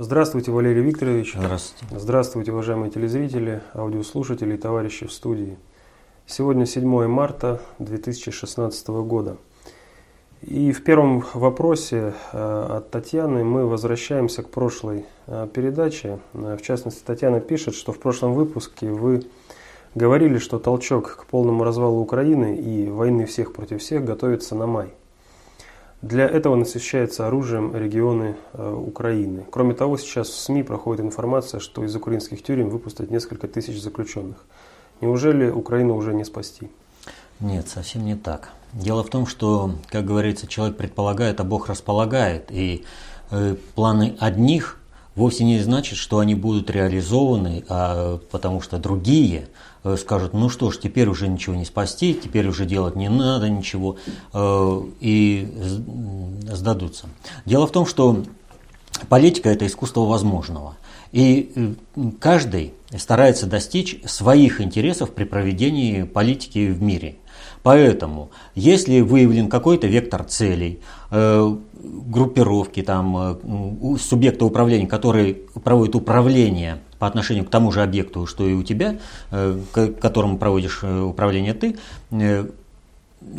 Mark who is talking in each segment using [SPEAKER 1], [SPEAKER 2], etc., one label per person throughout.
[SPEAKER 1] Здравствуйте, Валерий Викторович.
[SPEAKER 2] Здравствуйте.
[SPEAKER 1] Здравствуйте, уважаемые телезрители, аудиослушатели и товарищи в студии. Сегодня 7 марта 2016 года. И в первом вопросе э, от Татьяны мы возвращаемся к прошлой э, передаче. Э, в частности, Татьяна пишет, что в прошлом выпуске вы говорили, что толчок к полному развалу Украины и войны всех против всех готовится на май. Для этого насыщается оружием регионы Украины. Кроме того, сейчас в СМИ проходит информация, что из украинских тюрем выпустят несколько тысяч заключенных. Неужели Украину уже не спасти?
[SPEAKER 2] Нет, совсем не так. Дело в том, что, как говорится, человек предполагает, а Бог располагает. И э, планы одних вовсе не значит, что они будут реализованы, а потому что другие э, скажут, ну что ж, теперь уже ничего не спасти, теперь уже делать не надо ничего, э, и сдадутся. Дело в том, что политика – это искусство возможного. И э, каждый старается достичь своих интересов при проведении политики в мире – Поэтому, если выявлен какой-то вектор целей, э, группировки, там, э, субъекта управления, который проводит управление по отношению к тому же объекту, что и у тебя, э, к которому проводишь э, управление ты, э,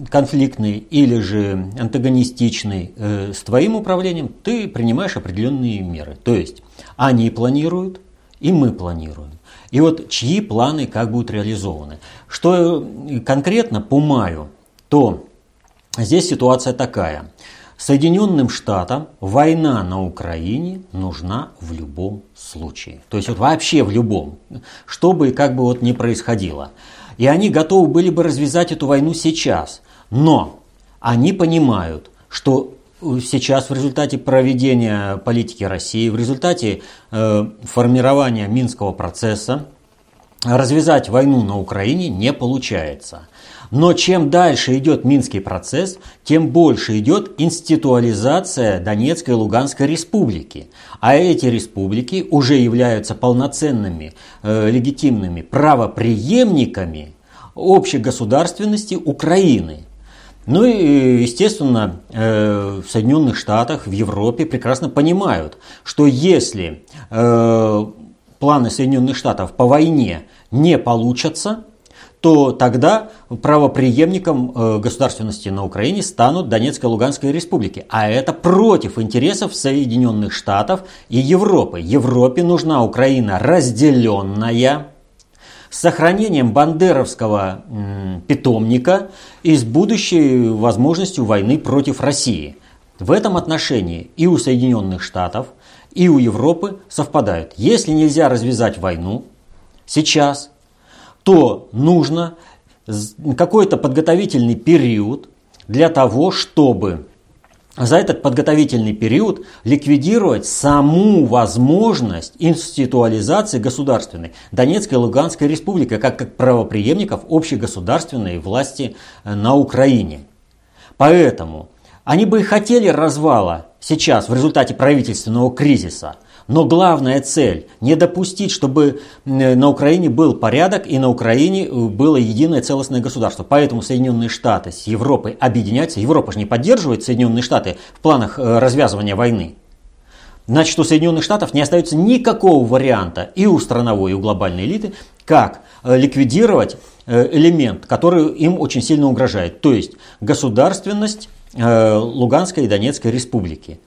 [SPEAKER 2] конфликтный или же антагонистичный с твоим управлением, ты принимаешь определенные меры. То есть они планируют, и мы планируем. И вот чьи планы как будут реализованы. Что конкретно по маю, то здесь ситуация такая. Соединенным Штатам война на Украине нужна в любом случае. То есть вот вообще в любом, что бы и как бы вот ни происходило. И они готовы были бы развязать эту войну сейчас. Но они понимают, что сейчас в результате проведения политики России, в результате э, формирования Минского процесса развязать войну на Украине не получается. Но чем дальше идет Минский процесс, тем больше идет институализация Донецкой и Луганской республики. А эти республики уже являются полноценными, э, легитимными правоприемниками общей государственности Украины. Ну и, естественно, э, в Соединенных Штатах, в Европе прекрасно понимают, что если э, планы Соединенных Штатов по войне не получатся, то тогда правоприемником э, государственности на Украине станут Донецкая и Луганская республики. А это против интересов Соединенных Штатов и Европы. Европе нужна Украина разделенная, с сохранением бандеровского питомника и с будущей возможностью войны против России. В этом отношении и у Соединенных Штатов, и у Европы совпадают. Если нельзя развязать войну сейчас, то нужно какой-то подготовительный период для того, чтобы за этот подготовительный период ликвидировать саму возможность институализации государственной Донецкой и Луганской республики как, как правоприемников общегосударственной власти э, на Украине. Поэтому они бы и хотели развала сейчас в результате правительственного кризиса – но главная цель – не допустить, чтобы на Украине был порядок и на Украине э, было единое целостное государство. Поэтому Соединенные Штаты с Европой объединяются. Европа же не поддерживает Соединенные Штаты в планах э, развязывания войны. Значит, у Соединенных Штатов не остается никакого варианта и у страновой, и у глобальной элиты, как э, ликвидировать элемент, который им очень сильно угрожает. То есть государственность Луганской и Донецкой республики.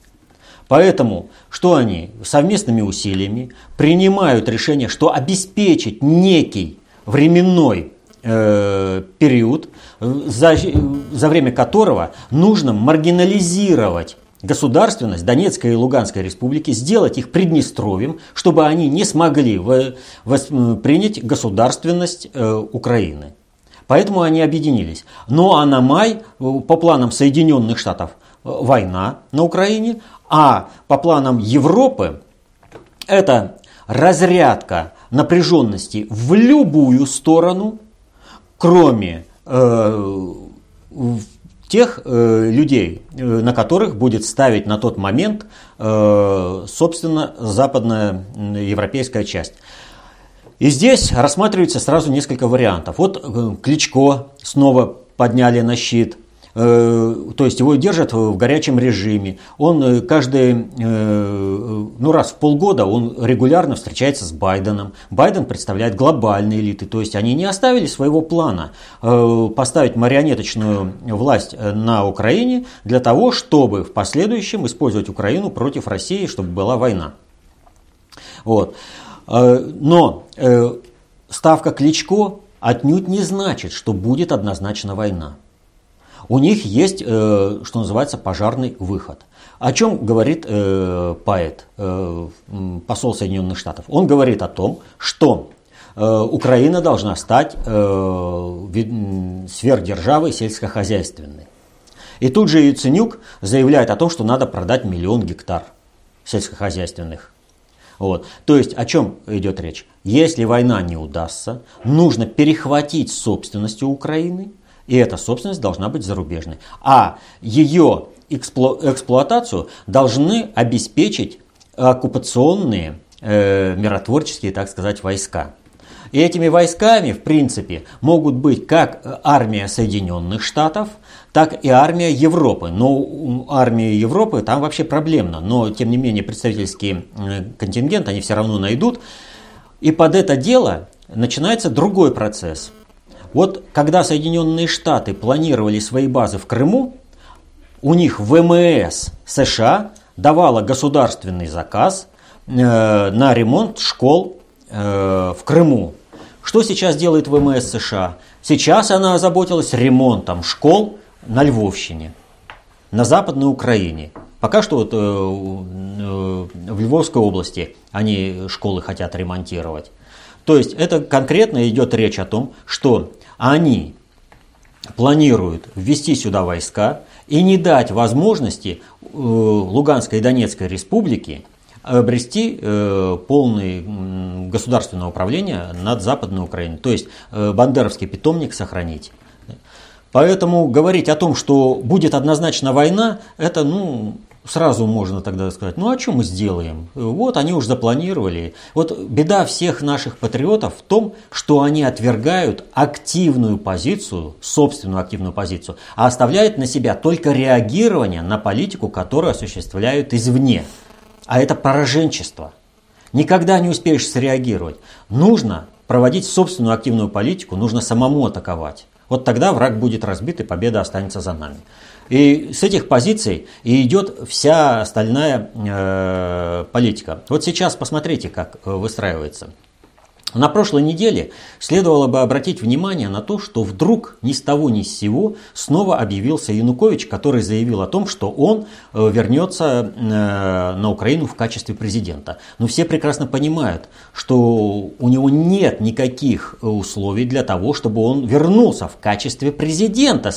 [SPEAKER 2] Поэтому, что они совместными усилиями принимают решение, что обеспечить некий временной э, период, за, за время которого нужно маргинализировать государственность Донецкой и Луганской республики, сделать их Приднестровьем, чтобы они не смогли принять государственность э, Украины. Поэтому они объединились. Ну а на май, по планам Соединенных Штатов, война на Украине, а по планам Европы это разрядка напряженности в любую сторону, кроме э, тех э, людей, э, на которых будет ставить на тот момент, э, собственно, западная европейская часть. И здесь рассматривается сразу несколько вариантов. Вот э, Кличко снова подняли на щит – Э, то есть его держат в горячем режиме. Он э, каждый, ну раз в полгода он регулярно встречается с Байденом. Байден представляет глобальные элиты, то есть они не оставили своего плана поставить марионеточную власть на Украине для того, чтобы в последующем использовать Украину против России, чтобы была война. Вот. Но ставка Кличко отнюдь не значит, что будет однозначно война у них есть, э, что называется, пожарный выход. О чем говорит э, поэт, э, посол Соединенных Штатов? Он говорит о том, что Украина должна стать сверхдержавой сельскохозяйственной. И тут же Яценюк заявляет о том, что надо продать миллион гектар сельскохозяйственных. Вот. То есть о чем идет речь? Если война не удастся, нужно перехватить собственность у Украины – и эта собственность должна быть зарубежной. А ее эксплу эксплуатацию должны обеспечить оккупационные э, миротворческие, так сказать, войска. И этими войсками, в принципе, могут быть как армия Соединенных Штатов, так и армия Европы. Но армия Европы там вообще проблемно. Но, тем не менее, представительский э, контингент они все равно найдут. И под это дело начинается другой процесс – вот когда Соединенные Штаты планировали свои базы в Крыму, у них ВМС США давала государственный заказ э, на ремонт школ э, в Крыму. Что сейчас делает ВМС США? Сейчас она озаботилась ремонтом школ на Львовщине, на Западной Украине. Пока что вот, э, э, в Львовской области они школы хотят ремонтировать. То есть это конкретно идет речь о том, что они планируют ввести сюда войска и не дать возможности э, Луганской и Донецкой республике обрести э, полное государственное управление над Западной Украиной, то есть э, бандеровский питомник сохранить. Поэтому говорить о том, что будет однозначно война, это ну, Сразу можно тогда сказать, ну а что мы сделаем? Вот они уже запланировали. Вот беда всех наших патриотов в том, что они отвергают активную позицию, собственную активную позицию, а оставляют на себя только реагирование на политику, которую осуществляют извне. А это пораженчество. Никогда не успеешь среагировать. Нужно проводить собственную активную политику, нужно самому атаковать. Вот тогда враг будет разбит и победа останется за нами. И с этих позиций и идет вся остальная э, политика. Вот сейчас посмотрите, как э, выстраивается. На прошлой неделе следовало бы обратить внимание на то, что вдруг ни с того ни с сего снова объявился Янукович, который заявил о том, что он э, вернется э, на Украину в качестве президента. Но все прекрасно понимают, что у него нет никаких условий для того, чтобы он вернулся в качестве президента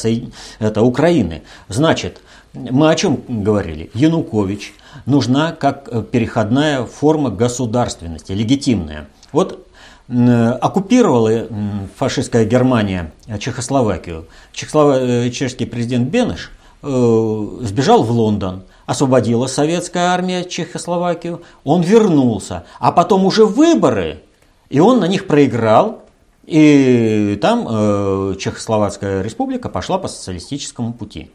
[SPEAKER 2] это Украины. Значит, мы о чем говорили? Янукович нужна как э, переходная форма государственности, легитимная. Вот оккупировала фашистская Германия Чехословакию. Чехослов... Чешский президент Бенеш э, сбежал в Лондон, освободила советская армия Чехословакию, он вернулся, а потом уже выборы, и он на них проиграл, и там э, Чехословацкая республика пошла по социалистическому пути.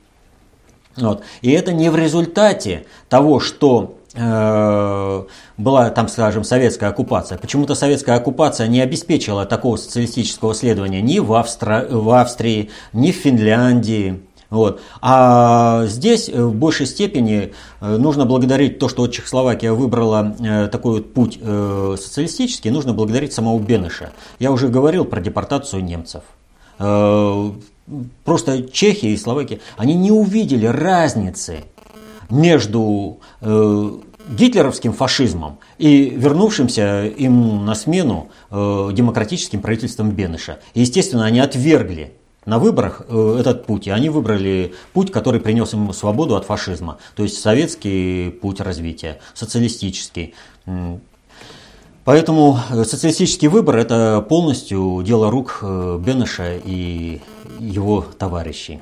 [SPEAKER 2] Вот. И это не в результате того, что Э, была там, скажем, советская оккупация. Почему-то советская оккупация не обеспечила такого социалистического следования ни в, Австро... в Австрии, ни в Финляндии. Вот. А здесь в большей степени э, нужно благодарить то, что Чехословакия выбрала э, такой вот путь социалистический, нужно благодарить самого Бенеша. Я уже говорил про депортацию немцев. Просто Чехия и Словакия, они не увидели разницы между э, гитлеровским фашизмом и вернувшимся им на смену э, демократическим правительством Бенеша. И, естественно, они отвергли на выборах э, этот путь, и они выбрали путь, который принес им свободу от фашизма, то есть советский путь развития, социалистический. Поэтому э, социалистический выбор – это полностью дело рук э, Бенеша и его товарищей.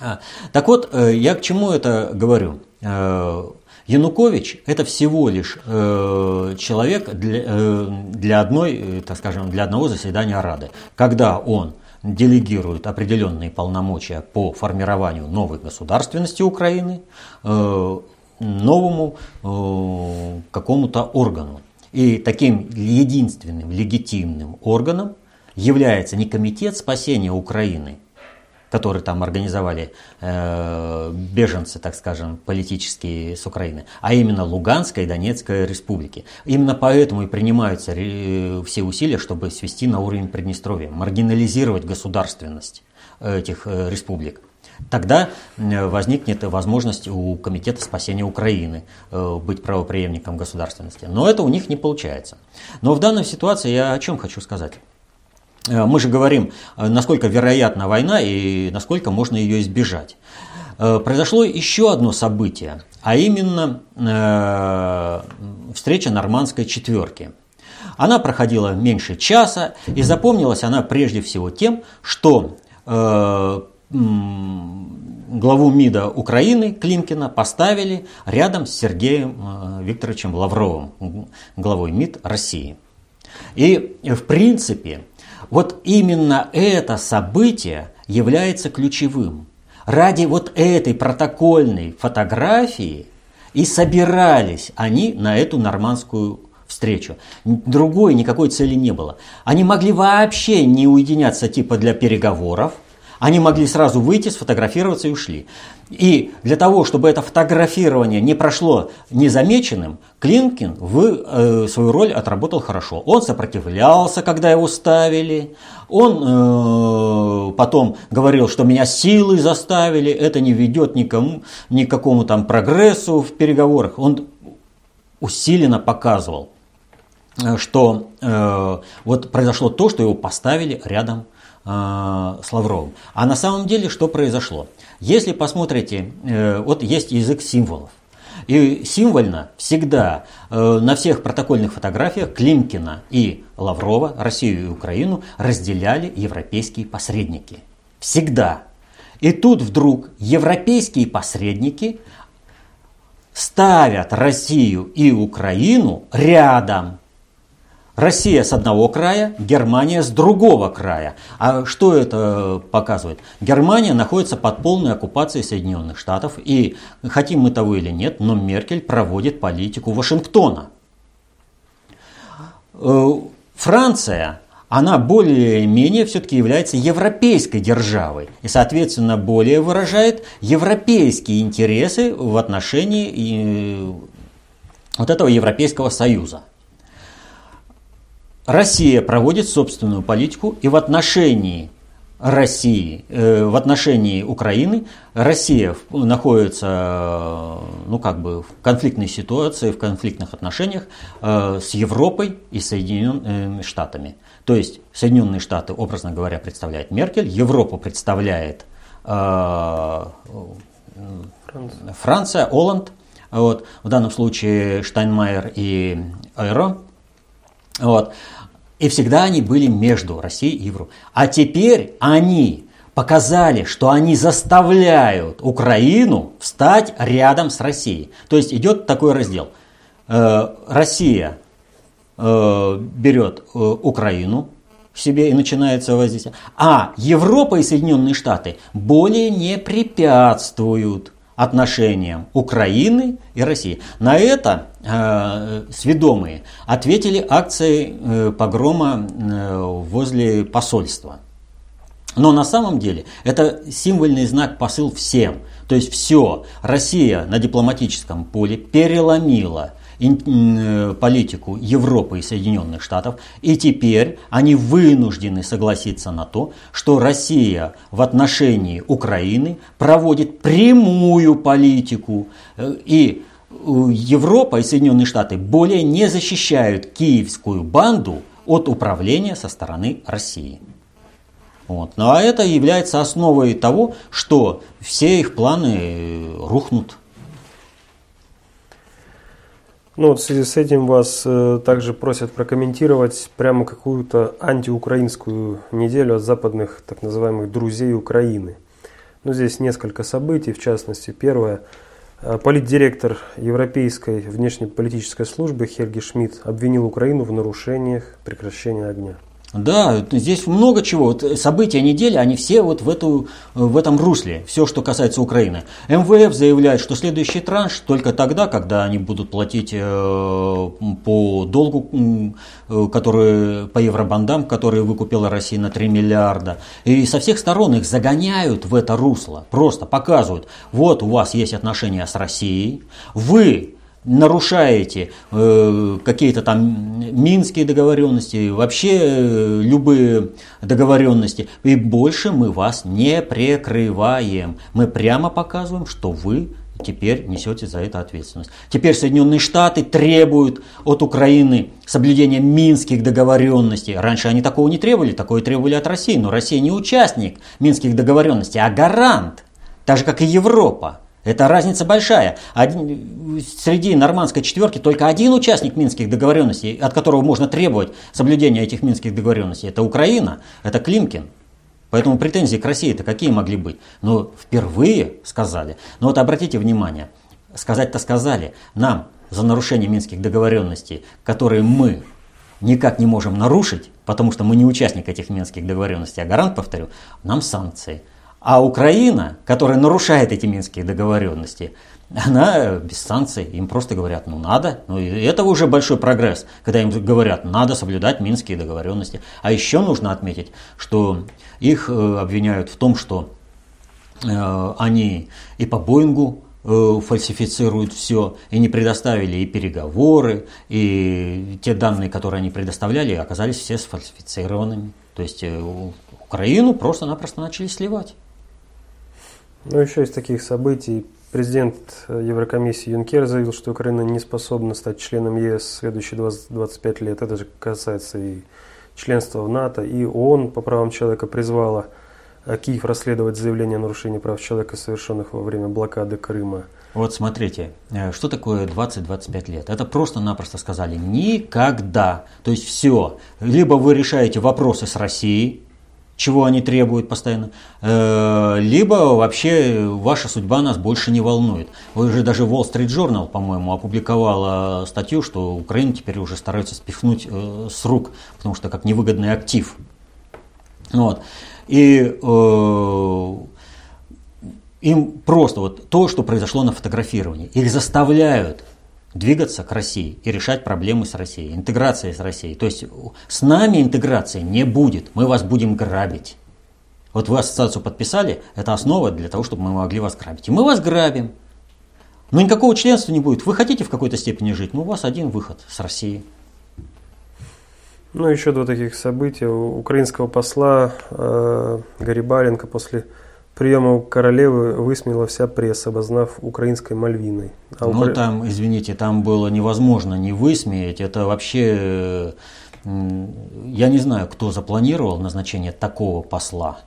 [SPEAKER 2] А, так вот, э, я к чему это говорю? Э, Янукович – это всего лишь э, человек для, для, одной, так скажем, для одного заседания Рады, когда он делегирует определенные полномочия по формированию новой государственности Украины э, новому э, какому-то органу. И таким единственным легитимным органом является не Комитет спасения Украины, который там организовали э, беженцы, так скажем, политические с Украины, а именно Луганская и Донецкая республики. Именно поэтому и принимаются э, все усилия, чтобы свести на уровень Приднестровья, маргинализировать государственность этих э, республик. Тогда э, возникнет возможность у Комитета спасения Украины быть правоприемником государственности. Но это у них не получается. Но в данной ситуации я о чем хочу сказать. Э, мы же говорим, насколько вероятна война и насколько можно ее избежать. Произошло еще одно событие, а именно встреча нормандской четверки. Она проходила меньше часа и запомнилась она прежде всего тем, что главу МИДа Украины Климкина поставили рядом с Сергеем э, Викторовичем Лавровым, главой МИД России. И в принципе, вот именно это событие является ключевым. Ради вот этой протокольной фотографии и собирались они на эту нормандскую встречу. Другой никакой цели не было. Они могли вообще не уединяться типа для переговоров – они могли сразу выйти, сфотографироваться и ушли. И для того, чтобы это фотографирование не прошло незамеченным, Клинкин в, э, свою роль отработал хорошо. Он сопротивлялся, когда его ставили. Он э, потом говорил, что меня силой заставили, это не ведет никому, ни к какому там прогрессу в переговорах. Он усиленно показывал, э, что э, вот произошло то, что его поставили рядом Э, с Лавровым. А на самом деле что произошло? Если посмотрите, э, вот есть язык символов. И символьно всегда э, на всех протокольных фотографиях Климкина и Лаврова, Россию и Украину разделяли европейские посредники. Всегда. И тут вдруг европейские посредники ставят Россию и Украину рядом. Россия с одного края, Германия с другого края. А что это показывает? Германия находится под полной оккупацией Соединенных Штатов, и хотим мы того или нет, но Меркель проводит политику Вашингтона. Э, Франция, она более-менее все-таки является европейской державой и, соответственно, более выражает европейские интересы в отношении э, вот этого Европейского Союза. Россия проводит собственную политику и в отношении России, э, в отношении Украины Россия находится ну, как бы в конфликтной ситуации, в конфликтных отношениях э, с Европой и Соединенными Штатами. То есть Соединенные Штаты, образно говоря, представляет Меркель, Европу представляет э, Франция, Франция Оланд, вот, в данном случае Штайнмайер и Айро. Вот. И всегда они были между Россией и Европой. А теперь они показали, что они заставляют Украину встать рядом с Россией. То есть идет такой раздел. Э, Россия э, берет э, Украину себе и начинается воздействие. А Европа и Соединенные Штаты более не препятствуют отношениям Украины и России. На это сведомые ответили акцией э, погрома э, возле посольства. Но на самом деле это символьный знак посыл всем. То есть все, Россия на дипломатическом поле переломила Э, политику Европы и Соединенных Штатов, и теперь они вынуждены согласиться на то, что Россия в отношении Украины проводит прямую политику, э, и Европа и Соединенные Штаты более не защищают киевскую банду от управления со стороны России. Вот. Ну а это является основой того, что все их планы э, рухнут.
[SPEAKER 1] Ну вот в связи с этим вас э, также просят прокомментировать прямо какую-то антиукраинскую неделю от западных так называемых друзей Украины. Ну, здесь несколько событий, в частности, первое. Э, политдиректор Европейской внешнеполитической службы Хельги Шмидт обвинил Украину в нарушениях прекращения огня.
[SPEAKER 2] Да, здесь много чего. Вот события недели, они все вот в, эту, в этом русле. Все, что касается Украины. МВФ заявляет, что следующий транш только тогда, когда они будут платить э, по долгу, э, который, по евробандам, которые выкупила Россия на 3 миллиарда. И со всех сторон их загоняют в это русло. Просто показывают, вот у вас есть отношения с Россией, вы нарушаете э, какие-то там минские договоренности, вообще э, любые договоренности, и больше мы вас не прикрываем. Мы прямо показываем, что вы теперь несете за это ответственность. Теперь Соединенные Штаты требуют от Украины соблюдения минских договоренностей. Раньше они такого не требовали, такое требовали от России, но Россия не участник минских договоренностей, а гарант, так же как и Европа. Это разница большая. Один, среди нормандской четверки только один участник минских договоренностей, от которого можно требовать соблюдения этих минских договоренностей. Это Украина, это Климкин. Поэтому претензии к России-то какие могли быть? Ну, впервые сказали. Но вот обратите внимание, сказать-то сказали, нам за нарушение минских договоренностей, которые мы никак не можем нарушить, потому что мы не участник этих минских договоренностей, а гарант, повторю, нам санкции – а Украина, которая нарушает эти минские договоренности, она без санкций, им просто говорят, ну надо, ну и это уже большой прогресс, когда им говорят, надо соблюдать минские договоренности. А еще нужно отметить, что их э, обвиняют в том, что э, они и по Боингу э, фальсифицируют все и не предоставили и переговоры, и те данные, которые они предоставляли, оказались все сфальсифицированными. То есть Украину просто-напросто начали сливать.
[SPEAKER 1] Ну, еще из таких событий президент Еврокомиссии Юнкер заявил, что Украина не способна стать членом ЕС в следующие 20, 25 лет. Это же касается и членства в НАТО, и ООН по правам человека призвала э, Киев расследовать заявление о нарушении прав человека, совершенных во время блокады Крыма.
[SPEAKER 2] Вот смотрите, э, что такое 20-25 лет? Это просто-напросто сказали никогда. То есть все. Либо вы решаете вопросы с Россией, чего они требуют постоянно, э, либо вообще ваша судьба нас больше не волнует. Вы же даже Wall Street Journal, по-моему, опубликовала статью, что Украину теперь уже стараются спихнуть э, с рук, потому что как невыгодный актив. Вот. И э, им просто вот то, что произошло на фотографировании, их заставляют двигаться к России и решать проблемы с Россией, интеграция с Россией. То есть с нами интеграции не будет, мы вас будем грабить. Вот вы ассоциацию подписали, это основа для того, чтобы мы могли вас грабить. И мы вас грабим. Но никакого членства не будет. Вы хотите в какой-то степени жить, но у вас один выход с Россией.
[SPEAKER 1] Ну, еще два таких события. У украинского посла э, Гарибаленко после приема у королевы высмеяла вся пресса, обознав украинской Мальвиной.
[SPEAKER 2] А ну Укра... там, извините, там было невозможно не высмеять. Это вообще, я не знаю, кто запланировал назначение такого посла.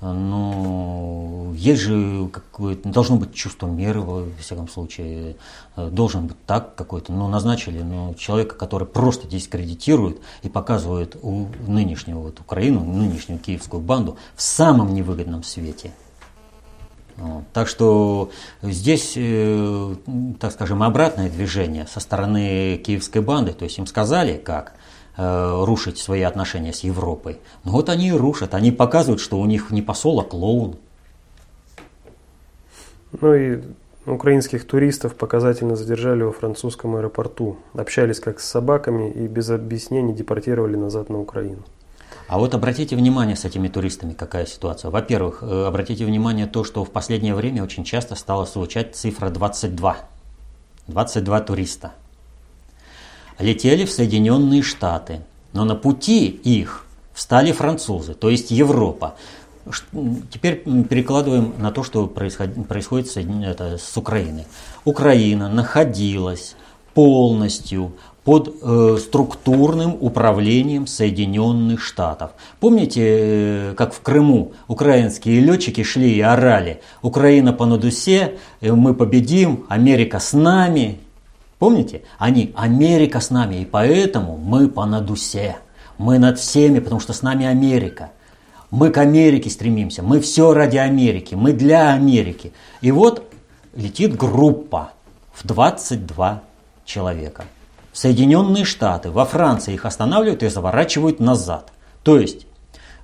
[SPEAKER 2] Но есть же какое-то, должно быть чувство меры, во всяком случае, должен быть так какой-то, но назначили но человека, который просто дискредитирует и показывает у нынешнего вот Украину, нынешнюю киевскую банду в самом невыгодном свете. Вот. Так что здесь, э, так скажем, обратное движение со стороны киевской банды. То есть им сказали, как э, рушить свои отношения с Европой. Ну вот они и рушат. Они показывают, что у них не посол, а клоун.
[SPEAKER 1] Ну и украинских туристов показательно задержали во французском аэропорту. Общались как с собаками и без объяснений депортировали назад на Украину.
[SPEAKER 2] А вот обратите внимание с этими туристами, какая ситуация. Во-первых, э, обратите внимание то, что в последнее время очень часто стала звучать цифра 22. 22 туриста. Летели в Соединенные Штаты, но на пути их встали французы, то есть Европа. Теперь перекладываем на то, что происходит, с, это, с Украиной. Украина находилась полностью под э, структурным управлением Соединенных Штатов. Помните, э, как в Крыму украинские летчики шли и орали «Украина по надусе, э, мы победим, Америка с нами». Помните? Они «Америка с нами, и поэтому мы по надусе, мы над всеми, потому что с нами Америка». Мы к Америке стремимся, мы все ради Америки, мы для Америки. И вот летит группа в 22 человека – Соединенные Штаты, во Франции их останавливают и заворачивают назад. То есть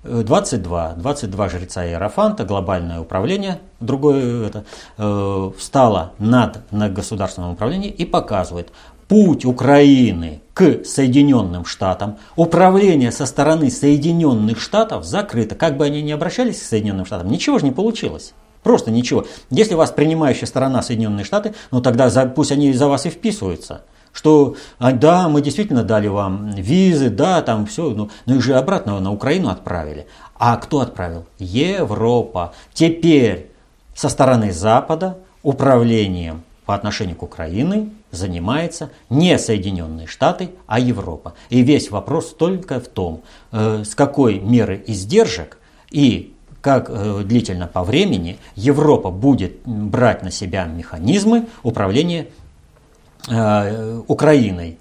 [SPEAKER 2] 22, 22 жреца Иерофанта, глобальное управление, другое это, э, встало над, над государственным управлением и показывает путь Украины к Соединенным Штатам, управление со стороны Соединенных Штатов закрыто. Как бы они ни обращались к Соединенным Штатам, ничего же не получилось. Просто ничего. Если вас принимающая сторона Соединенные Штаты, ну тогда за, пусть они за вас и вписываются что а, да, мы действительно дали вам визы, да, там все, ну, ну их же обратно на Украину отправили. А кто отправил? Европа. Теперь со стороны Запада управлением по отношению к Украине занимается не Соединенные Штаты, а Европа. И весь вопрос только в том, э, с какой меры издержек и как э, длительно по времени Европа будет брать на себя механизмы управления Украиной.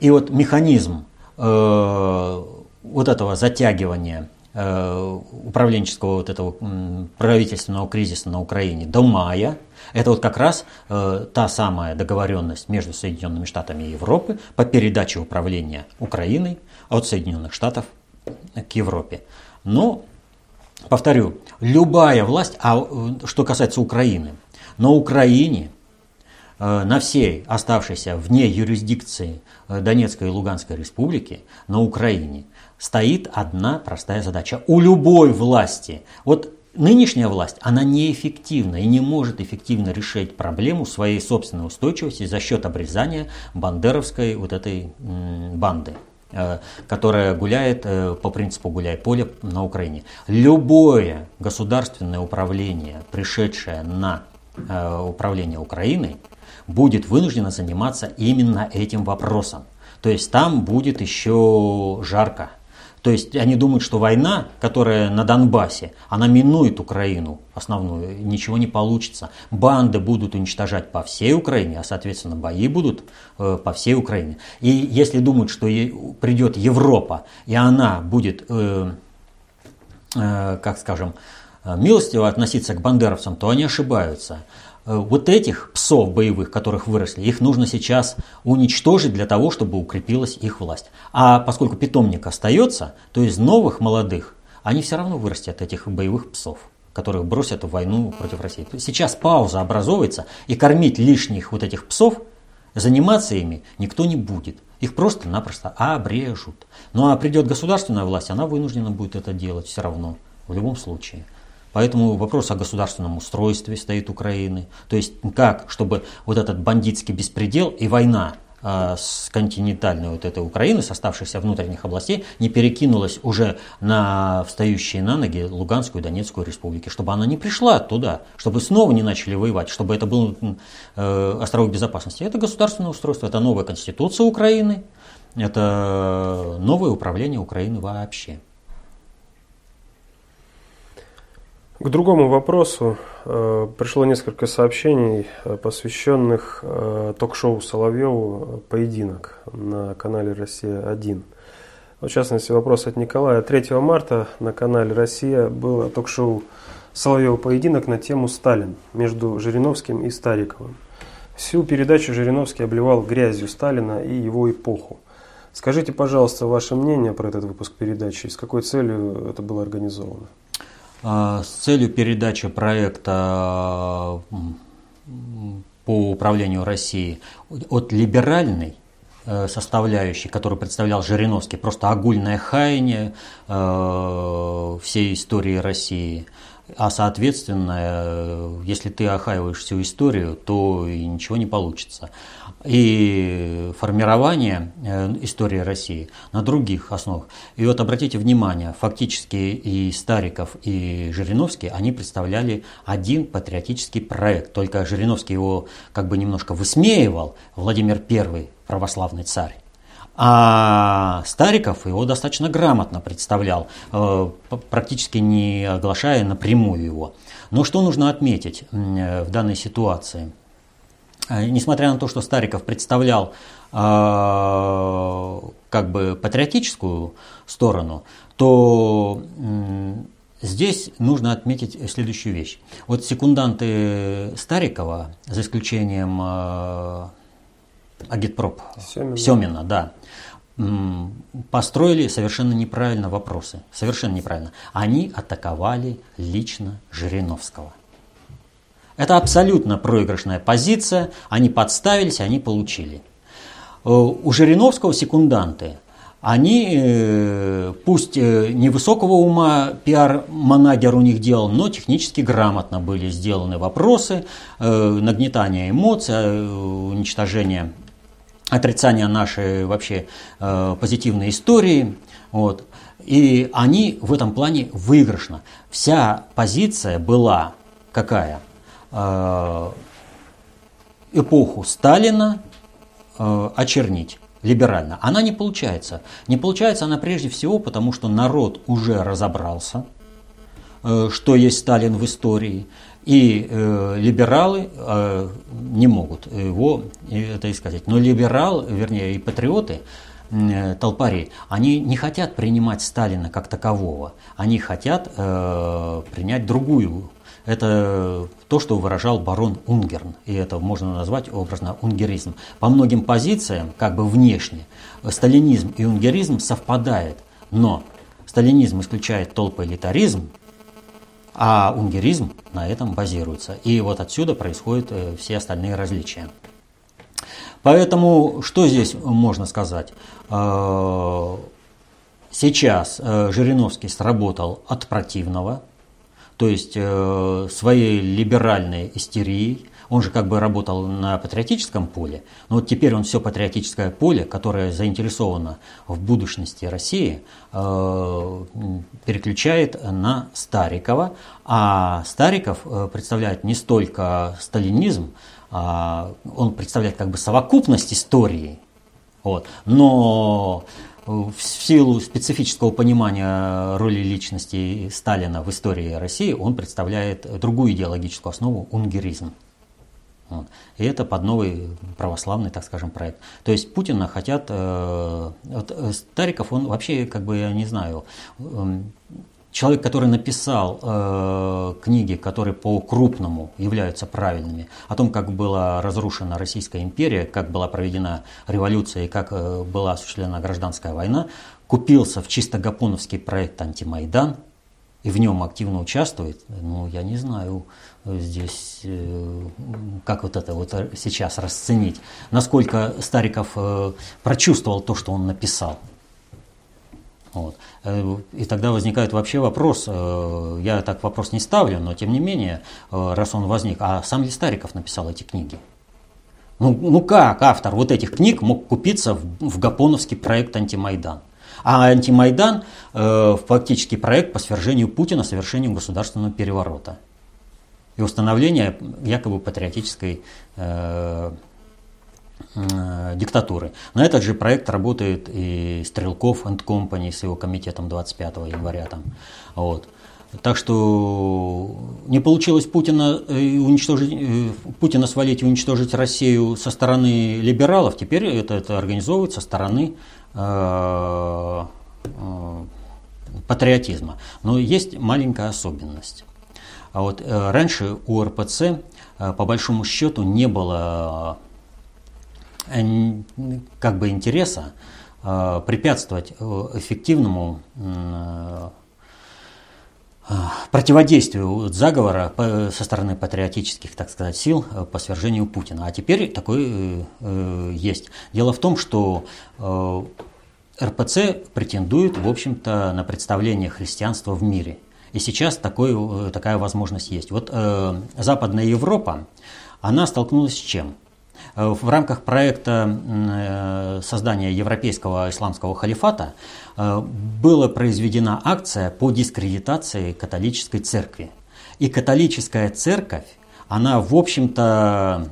[SPEAKER 2] И вот механизм э, вот этого затягивания э, управленческого вот этого правительственного кризиса на Украине до мая, это вот как раз та самая договоренность между Соединенными Штатами и Европы по передаче управления Украиной от Соединенных Штатов к Европе. Но, повторю, любая власть, а что касается Украины, на Украине Э, на всей оставшейся вне юрисдикции э, Донецкой и Луганской республики на Украине стоит одна простая задача. У любой власти, вот нынешняя власть, она неэффективна и не может эффективно решить проблему своей собственной устойчивости за счет обрезания бандеровской вот этой банды э, которая гуляет по принципу гуляй поле на Украине. Любое государственное управление, пришедшее на управление Украиной, будет вынуждена заниматься именно этим вопросом. То есть там будет еще жарко. То есть они думают, что война, которая на Донбассе, она минует Украину основную, ничего не получится. Банды будут уничтожать по всей Украине, а соответственно бои будут э, по всей Украине. И если думают, что придет Европа, и она будет, э, э, как скажем, э, милостиво относиться к бандеровцам, то они ошибаются. Э, вот этих псов боевых, которых выросли, их нужно сейчас уничтожить для того, чтобы укрепилась их власть. А поскольку питомник остается, то из новых молодых, они все равно вырастят этих боевых псов которых бросят в войну против России. Сейчас пауза образовывается, и кормить лишних вот этих псов, заниматься ими никто не будет. Их просто-напросто обрежут. Ну а придет государственная власть, она вынуждена будет это делать все равно, в любом случае. Поэтому вопрос о государственном устройстве стоит Украины. То есть как, чтобы вот этот бандитский беспредел и война а, с континентальной вот этой Украины, с оставшихся внутренних областей, не перекинулась уже на встающие на ноги Луганскую и Донецкую республики, чтобы она не пришла туда, чтобы снова не начали воевать, чтобы это был э, островок безопасности. Это государственное устройство, это новая конституция Украины, это новое управление Украины вообще.
[SPEAKER 1] К другому вопросу э, пришло несколько сообщений, э, посвященных э, ток-шоу Соловьеву «Поединок» на канале «Россия-1». В частности, вопрос от Николая. 3 марта на канале «Россия» было ток-шоу Соловьева «Поединок» на тему «Сталин» между Жириновским и Стариковым. Всю передачу Жириновский обливал грязью Сталина и его эпоху. Скажите, пожалуйста, ваше мнение про этот выпуск передачи и с какой целью это было организовано?
[SPEAKER 2] А, с целью передачи проекта по управлению Россией от либеральной э, составляющей, которую представлял Жириновский, просто огульное хаяние э, всей истории России – а соответственно, э, если ты охаиваешь всю историю, то и ничего не получится. И формирование э, истории России на других основах. И вот обратите внимание, фактически и Стариков, и Жириновский, они представляли один патриотический проект. Только Жириновский его как бы немножко высмеивал, Владимир I, православный царь. А Стариков его достаточно грамотно представлял, э, практически не оглашая напрямую его. Но что нужно отметить э, в данной ситуации? Э, несмотря на то, что Стариков представлял как бы патриотическую сторону, то Здесь нужно отметить следующую вещь. Вот секунданты Старикова, за исключением Агитпроп Семина. Семина, да. построили совершенно неправильно вопросы. Совершенно неправильно. Они атаковали лично Жириновского. Это абсолютно проигрышная позиция. Они подставились, они получили. Э, у Жириновского секунданты, они, э, пусть э, невысокого ума пиар-манагер у них делал, но технически грамотно были сделаны вопросы, нагнетание эмоций, уничтожение отрицание нашей вообще э, позитивной истории. Вот. И они в этом плане выигрышно. Вся позиция была какая? Э, эпоху Сталина э, очернить либерально. Она не получается. Не получается она прежде всего потому, что народ уже разобрался, э, что есть Сталин в истории. И э, либералы э, не могут его это сказать. Но либералы, вернее, и патриоты, э, толпари, они не хотят принимать Сталина как такового. Они хотят э, принять другую. Это то, что выражал барон Унгерн. И это можно назвать образно унгеризм. По многим позициям, как бы внешне, сталинизм и унгеризм совпадают. Но сталинизм исключает толпоэлитаризм, а унгеризм на этом базируется. И вот отсюда происходят э, все остальные различия. Поэтому что здесь можно сказать? Э, сейчас э, Жириновский сработал от противного, то есть своей либеральной истерией, он же как бы работал на патриотическом поле, но вот теперь он все патриотическое поле, которое заинтересовано в будущности России, э, переключает на Старикова. А Стариков э, представляет не столько сталинизм, а он представляет как бы совокупность истории, вот, но в силу специфического понимания роли личности Сталина в истории России он представляет другую идеологическую основу – унгеризм. Вот. И это под новый православный, так скажем, проект. То есть Путина хотят... Э, вот э, Стариков, он вообще, как бы, я не знаю, э, человек, который написал э, книги, которые по крупному являются правильными, о том, как была разрушена Российская империя, как была проведена революция и как э, была осуществлена гражданская война, купился в чисто гапоновский проект «Антимайдан», и в нем активно участвует, ну, я не знаю здесь, э, как вот это вот сейчас расценить, насколько Стариков э, прочувствовал то, что он написал. Вот. Э, и тогда возникает вообще вопрос, я так вопрос не ставлю, но тем не менее, раз он возник, а сам ли Стариков написал эти книги? Ну, ну как автор вот этих книг мог купиться в, в Гапоновский проект «Антимайдан»? А антимайдан э, фактически проект по свержению Путина, совершению государственного переворота и установления якобы патриотической э, э, диктатуры. На этот же проект работает и Стрелков and Company с его комитетом 25 января. Там. Вот. Так что не получилось Путина, э, уничтожить, э, Путина свалить и уничтожить Россию со стороны либералов, теперь это, это организовывается со стороны Э, э, патриотизма. Но есть маленькая особенность. А вот э, раньше у РПЦ по большому счету не было как бы интереса препятствовать эффективному противодействию заговора со стороны патриотических, так сказать, сил по свержению Путина. А теперь такой есть. Дело в том, что РПЦ претендует, в общем-то, на представление христианства в мире. И сейчас такой, э, такая возможность есть. Вот э, Западная Европа, она столкнулась с чем? Э, в рамках проекта э, создания Европейского исламского халифата была произведена акция по дискредитации католической церкви. И католическая церковь, она, в общем-то,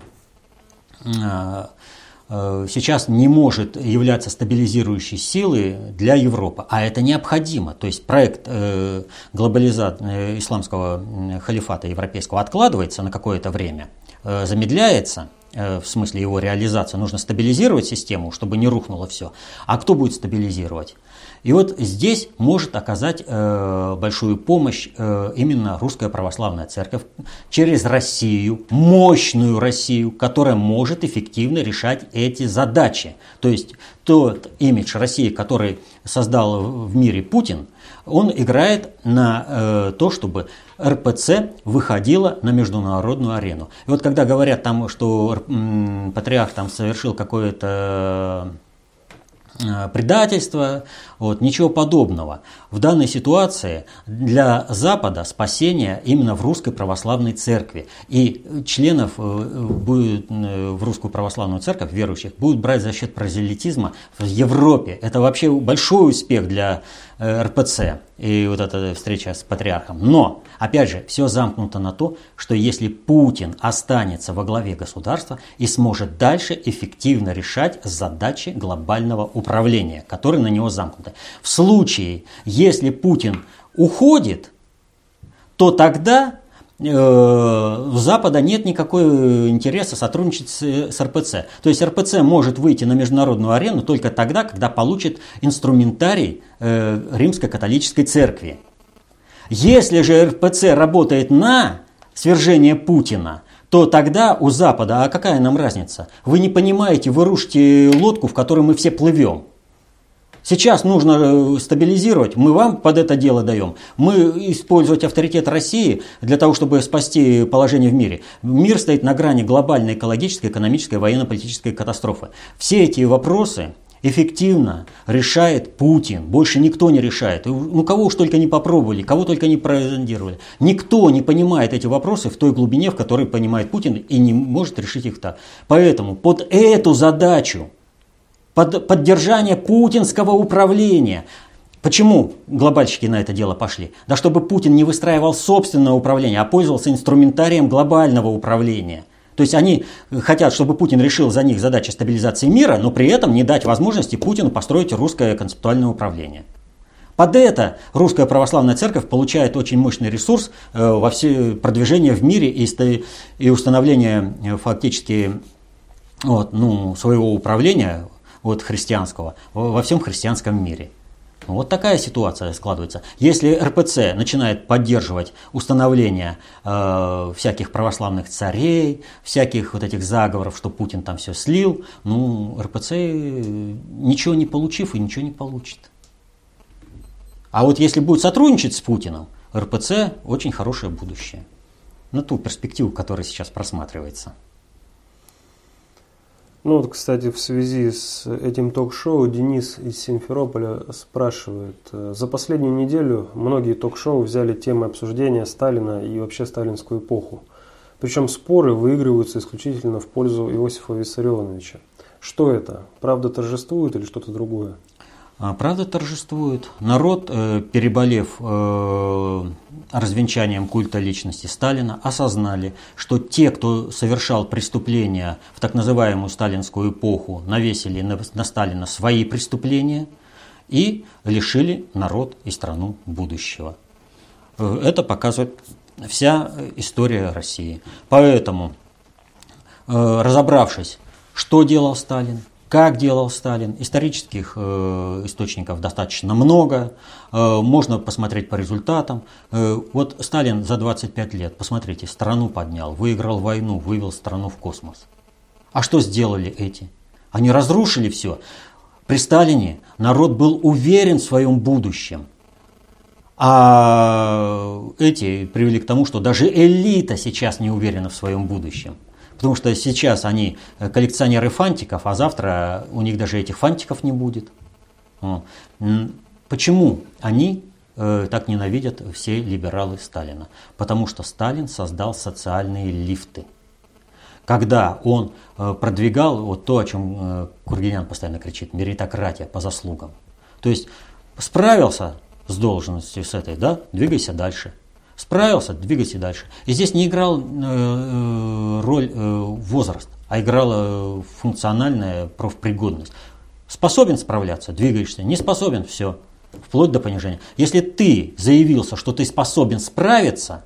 [SPEAKER 2] сейчас не может являться стабилизирующей силой для Европы, а это необходимо. То есть проект э, глобализации э, исламского халифата европейского откладывается на какое-то время, замедляется, э, в смысле его реализации, нужно стабилизировать систему, чтобы не рухнуло все. А кто будет стабилизировать? И вот здесь может оказать э, большую помощь э, именно Русская Православная Церковь через Россию, мощную Россию, которая может эффективно решать эти задачи. То есть тот имидж России, который создал в мире Путин, он играет на э, то, чтобы РПЦ выходила на международную арену. И вот когда говорят там, что м, патриарх там совершил какое-то предательства, вот, ничего подобного. В данной ситуации для Запада спасение именно в Русской Православной Церкви. И членов э, будет, э, в Русскую Православную Церковь, верующих, будут брать за счет прозелитизма в Европе. Это вообще большой успех для РПЦ и вот эта встреча с патриархом. Но, опять же, все замкнуто на то, что если Путин останется во главе государства и сможет дальше эффективно решать задачи глобального управления, которые на него замкнуты. В случае, если Путин уходит, то тогда э, у Запада нет никакого интереса сотрудничать с, с РПЦ. То есть РПЦ может выйти на международную арену только тогда, когда получит инструментарий э, Римской католической церкви. Если же РПЦ работает на свержение Путина, то тогда у Запада, а какая нам разница? Вы не понимаете, вы рушите лодку, в которой мы все плывем. Сейчас нужно э, стабилизировать, мы вам под это дело даем. Мы использовать авторитет России для того, чтобы спасти положение в мире. Мир стоит на грани глобальной экологической, экономической, военно-политической катастрофы. Все эти вопросы эффективно решает Путин. Больше никто не решает. Ну, кого уж только не попробовали, кого только не прозондировали. Никто не понимает эти вопросы в той глубине, в которой понимает Путин и не может решить их так. Поэтому под эту задачу под поддержание путинского управления. Почему глобальщики на это дело пошли? Да чтобы Путин не выстраивал собственное управление, а пользовался инструментарием глобального управления. То есть они хотят, чтобы Путин решил за них задачи стабилизации мира, но при этом не дать возможности Путину построить русское концептуальное управление. Под это русская православная церковь получает очень мощный ресурс э, во все продвижение в мире и установление э, фактически вот, ну, своего управления вот, христианского во всем христианском мире. Вот такая ситуация складывается. Если РПЦ начинает поддерживать установление э, всяких православных царей, всяких вот этих заговоров, что Путин там все слил, ну, РПЦ ничего не получив и ничего не получит. А вот если будет сотрудничать с Путиным, РПЦ очень хорошее будущее. На ту перспективу, которая сейчас просматривается.
[SPEAKER 1] Ну вот, кстати, в связи с этим ток-шоу Денис из Симферополя спрашивает. «Э, за последнюю неделю многие ток-шоу взяли темы обсуждения Сталина и вообще сталинскую эпоху. Причем споры выигрываются исключительно в пользу Иосифа Виссарионовича. Что это? Правда торжествует или что-то другое?
[SPEAKER 2] А, правда торжествует. Народ, э, переболев э, развенчанием культа личности Сталина, осознали, что те, кто совершал преступления в так называемую сталинскую эпоху, навесили на, на Сталина свои преступления и лишили народ и страну будущего. Э, это показывает вся история России. Поэтому, разобравшись, что делал Сталин, как делал Сталин. Исторических э, источников достаточно много. Э, можно посмотреть по результатам. Э, вот Сталин за 25 лет, посмотрите, страну поднял, выиграл войну, вывел страну в космос. А что сделали эти? Они разрушили все. При Сталине народ был уверен в своем будущем. А эти привели к тому, что даже элита сейчас не уверена в своем будущем. Потому что сейчас они э, коллекционеры фантиков, а завтра у них даже этих фантиков не будет. Почему они э, так ненавидят все либералы Сталина? Потому что Сталин создал социальные лифты. Когда он э, продвигал вот то, о чем Кургинян постоянно кричит, меритократия по заслугам. То есть справился с должностью с этой, да, двигайся дальше – Справился, двигайся дальше. И здесь не играл э, э роль э, возраст, а играла функциональная профпригодность. Способен справляться, двигаешься. Не способен, все, вплоть до понижения. Если ты заявился, что ты способен справиться,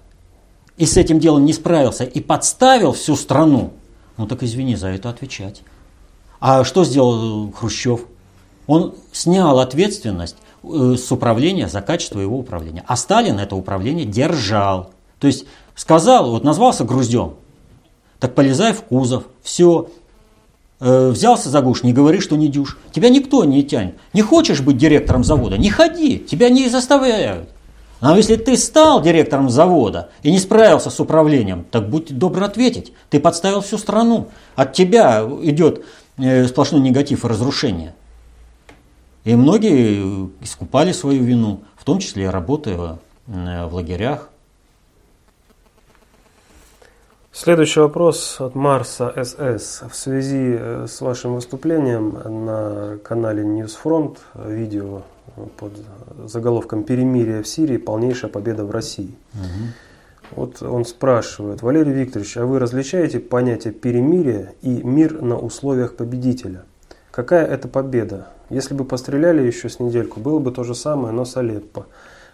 [SPEAKER 2] и с этим делом не справился, и подставил всю страну, Ну так извини, за это отвечать. А что сделал Хрущев? Он снял ответственность э, с управления за качество его управления. А Сталин это управление держал. То есть сказал, вот назвался груздем, так полезай в кузов, все, э, взялся за гуш, не говори, что не дюш. Тебя никто не тянет. Не хочешь быть директором завода, не ходи, тебя не заставляют. Но если ты стал директором завода и не справился с управлением, так будь добр ответить. Ты подставил всю страну. От тебя идет э, сплошной негатив и разрушение. И многие искупали свою вину, в том числе работая э, в лагерях.
[SPEAKER 1] Следующий вопрос от Марса СС. В связи э, с вашим выступлением на канале News Front видео под заголовком «Перемирие в Сирии. Полнейшая победа в России». Угу. Вот он спрашивает, Валерий Викторович, а вы различаете понятие перемирия и мир на условиях победителя? Какая это победа? Если бы постреляли еще с недельку, было бы то же самое, но с Алеппо.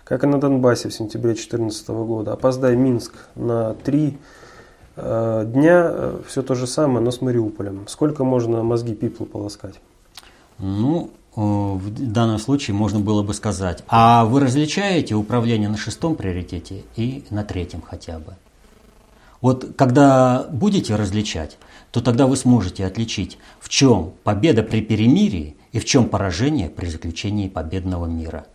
[SPEAKER 1] Как и на Донбассе в сентябре 2014 года. Опоздай Минск на три э, дня, э, все то же самое, но с Мариуполем. Сколько можно мозги пиплу полоскать?
[SPEAKER 2] Ну, Э, в данном случае можно было бы сказать, а вы различаете управление на шестом приоритете и на третьем хотя бы? Вот когда будете различать, то тогда вы сможете отличить, в чем победа при перемирии и в чем поражение при заключении победного мира.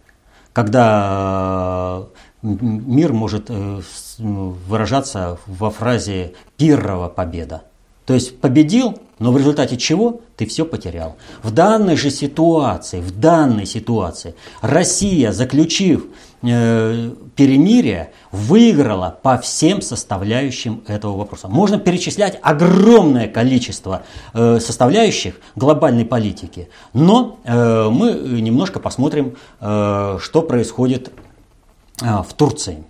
[SPEAKER 2] Когда э, мир может э, выражаться во фразе «пиррова победа», то есть победил, но в результате чего ты все потерял. В данной же ситуации, в данной ситуации Россия, заключив э, перемирие, выиграла по всем составляющим этого вопроса. Можно перечислять огромное количество э, составляющих глобальной политики, но э, мы немножко посмотрим, э, что происходит э, в Турции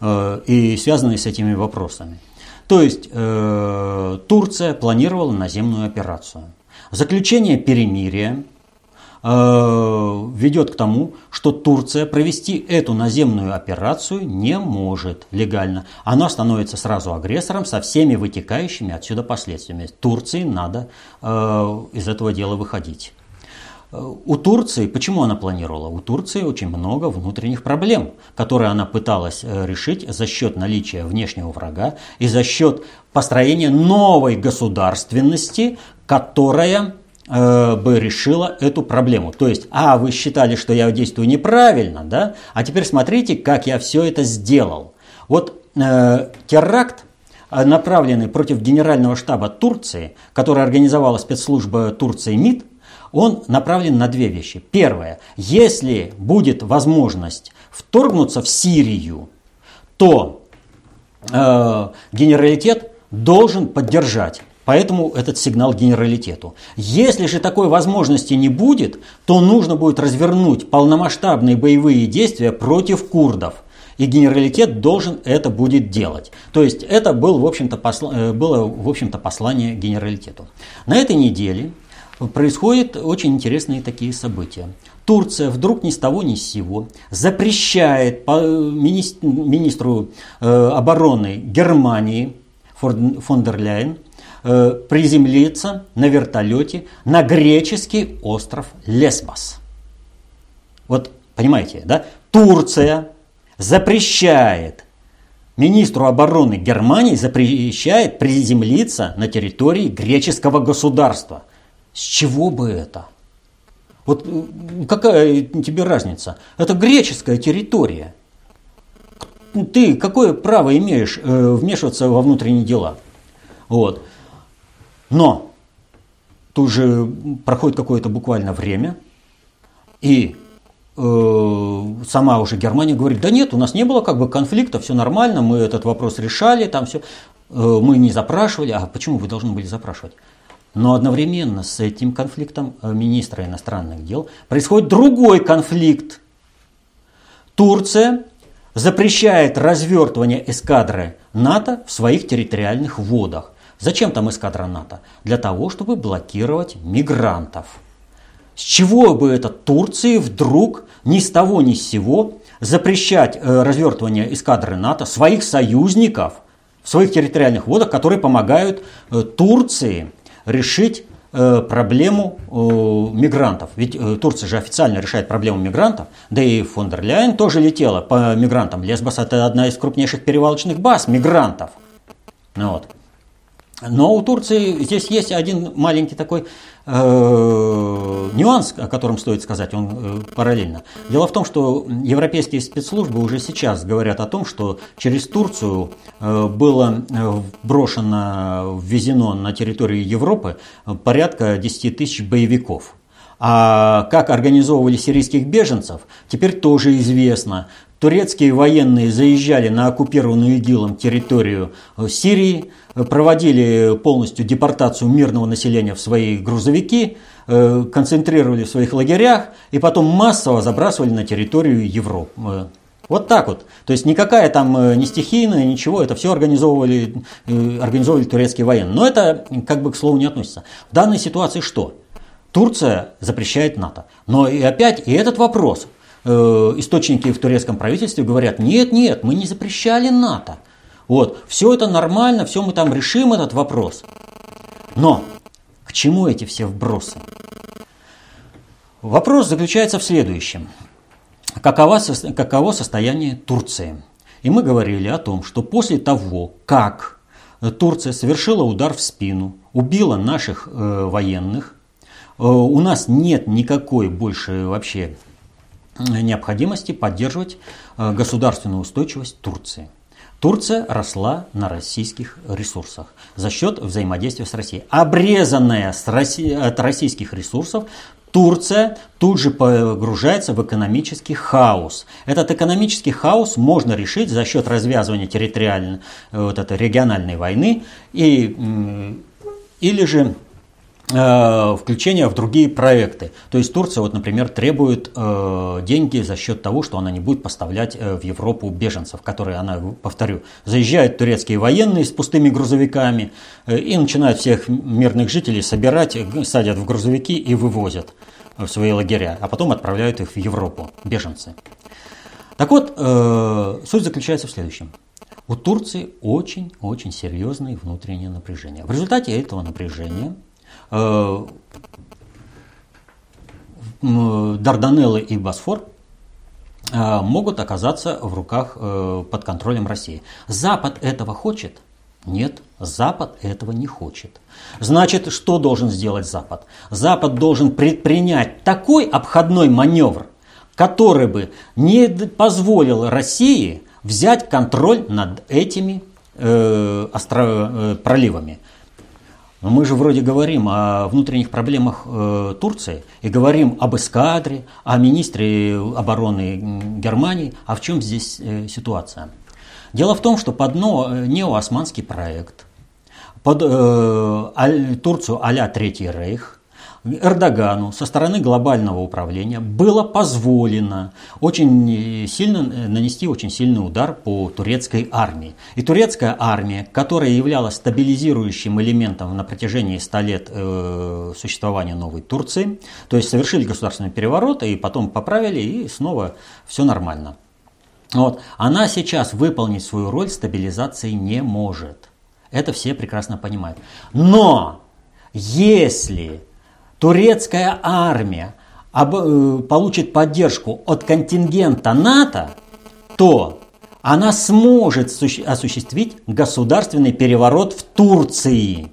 [SPEAKER 2] э, и связанные с этими вопросами. То есть э, Турция планировала наземную операцию. Заключение перемирия э, ведет к тому, что Турция провести эту наземную операцию не может легально. Она становится сразу агрессором со всеми вытекающими отсюда последствиями. Турции надо э, из этого дела выходить. У Турции, почему она планировала? У Турции очень много внутренних проблем, которые она пыталась э, решить за счет наличия внешнего врага и за счет построения новой государственности, которая э, бы решила эту проблему. То есть, а вы считали, что я действую неправильно, да? А теперь смотрите, как я все это сделал. Вот э, теракт э, направленный против Генерального штаба Турции, который организовала спецслужба Турции МИД, он направлен на две вещи. Первое. Если будет возможность вторгнуться в Сирию, то э, генералитет должен поддержать Поэтому этот сигнал генералитету. Если же такой возможности не будет, то нужно будет развернуть полномасштабные боевые действия против курдов. И генералитет должен это будет делать. То есть это был, в общем-то, посла... Э, было в общем-то, послание генералитету. На этой неделе происходят очень интересные такие события. Турция вдруг ни с того ни с сего запрещает министру э, обороны Германии фон дер Ляйен э, приземлиться на вертолете на греческий остров Лесбос. Вот понимаете, да? Турция запрещает министру обороны Германии запрещает приземлиться на территории греческого государства – с чего бы это? Вот какая тебе разница? Это греческая территория. Ты какое право имеешь э, вмешиваться во внутренние дела? Вот. Но тут же проходит какое-то буквально время, и э, сама уже Германия говорит, да нет, у нас не было как бы конфликта, все нормально, мы этот вопрос решали, там все, э, мы не запрашивали. А почему вы должны были запрашивать? Но одновременно с этим конфликтом э, министра иностранных дел происходит другой конфликт. Турция запрещает развертывание эскадры НАТО в своих территориальных водах. Зачем там эскадра НАТО? Для того, чтобы блокировать мигрантов. С чего бы это Турции вдруг ни с того ни с сего запрещать э, развертывание эскадры НАТО, своих союзников в своих территориальных водах, которые помогают э, Турции решить э, проблему мигрантов. Ведь Турция же официально решает проблему мигрантов, да и фон дер тоже летела по мигрантам. Лесбос – это одна из крупнейших перевалочных баз мигрантов. Ну вот. Но у Турции здесь есть один маленький такой э, нюанс, о котором стоит сказать, он э, параллельно. Дело в том, что европейские спецслужбы уже сейчас говорят о том, что через Турцию э, было э, брошено, ввезено на территорию Европы порядка 10 тысяч боевиков. А как организовывали сирийских беженцев, теперь тоже известно. Турецкие военные заезжали на оккупированную ИГИЛом территорию э, Сирии, э, проводили полностью депортацию мирного населения в свои грузовики, э, концентрировали в своих лагерях и потом массово забрасывали на территорию Европы. Вот так вот. То есть никакая там не стихийная, ничего, это все организовывали, организовывали турецкие военные. Но это как бы к слову не относится. В данной ситуации что? Турция запрещает НАТО. Но и опять и этот вопрос – источники в турецком правительстве говорят, нет, нет, мы не запрещали НАТО. Вот, все это нормально, все мы там решим этот вопрос. Но к чему эти все вбросы? Вопрос заключается в следующем. Каково, каково состояние Турции? И мы говорили о том, что после того, как Турция совершила удар в спину, убила наших э, военных, э, у нас нет никакой больше вообще необходимости поддерживать э, государственную устойчивость Турции. Турция росла на российских ресурсах за счет взаимодействия с Россией. Обрезанная с Росси... от российских ресурсов, Турция тут же погружается в экономический хаос. Этот экономический хаос можно решить за счет развязывания территориальной, э, вот этой региональной войны и, или же Э, включение в другие проекты. То есть Турция, вот, например, требует э, деньги за счет того, что она не будет поставлять э, в Европу беженцев, которые, она, повторю, заезжают турецкие военные с пустыми грузовиками э, и начинают всех мирных жителей собирать, э, садят в грузовики и вывозят в свои лагеря, а потом отправляют их в Европу, беженцы. Так вот, э, суть заключается в следующем. У Турции очень-очень серьезное внутреннее напряжение. В результате этого напряжения Дарданеллы и Босфор э, могут оказаться в руках э, под контролем России. Запад этого хочет? Нет, Запад этого не хочет. Значит, что должен сделать Запад? Запад должен предпринять такой обходной маневр, который бы не позволил России взять контроль над этими э, остро, э, проливами. Но мы же вроде говорим о внутренних проблемах э, Турции и говорим об эскадре, о министре обороны Германии. А в чем здесь э, ситуация? Дело в том, что под э, неоосманский проект, под э, Турцию а-ля Третий Рейх – Эрдогану со стороны глобального управления было позволено очень сильно нанести очень сильный удар по турецкой армии. И турецкая армия, которая являлась стабилизирующим элементом на протяжении 100 лет э, существования новой Турции, то есть совершили государственный переворот и потом поправили, и снова все нормально. Вот. Она сейчас выполнить свою роль стабилизации не может. Это все прекрасно понимают. Но если турецкая армия э, получит поддержку от контингента НАТО, то она сможет осуществить государственный переворот в Турции.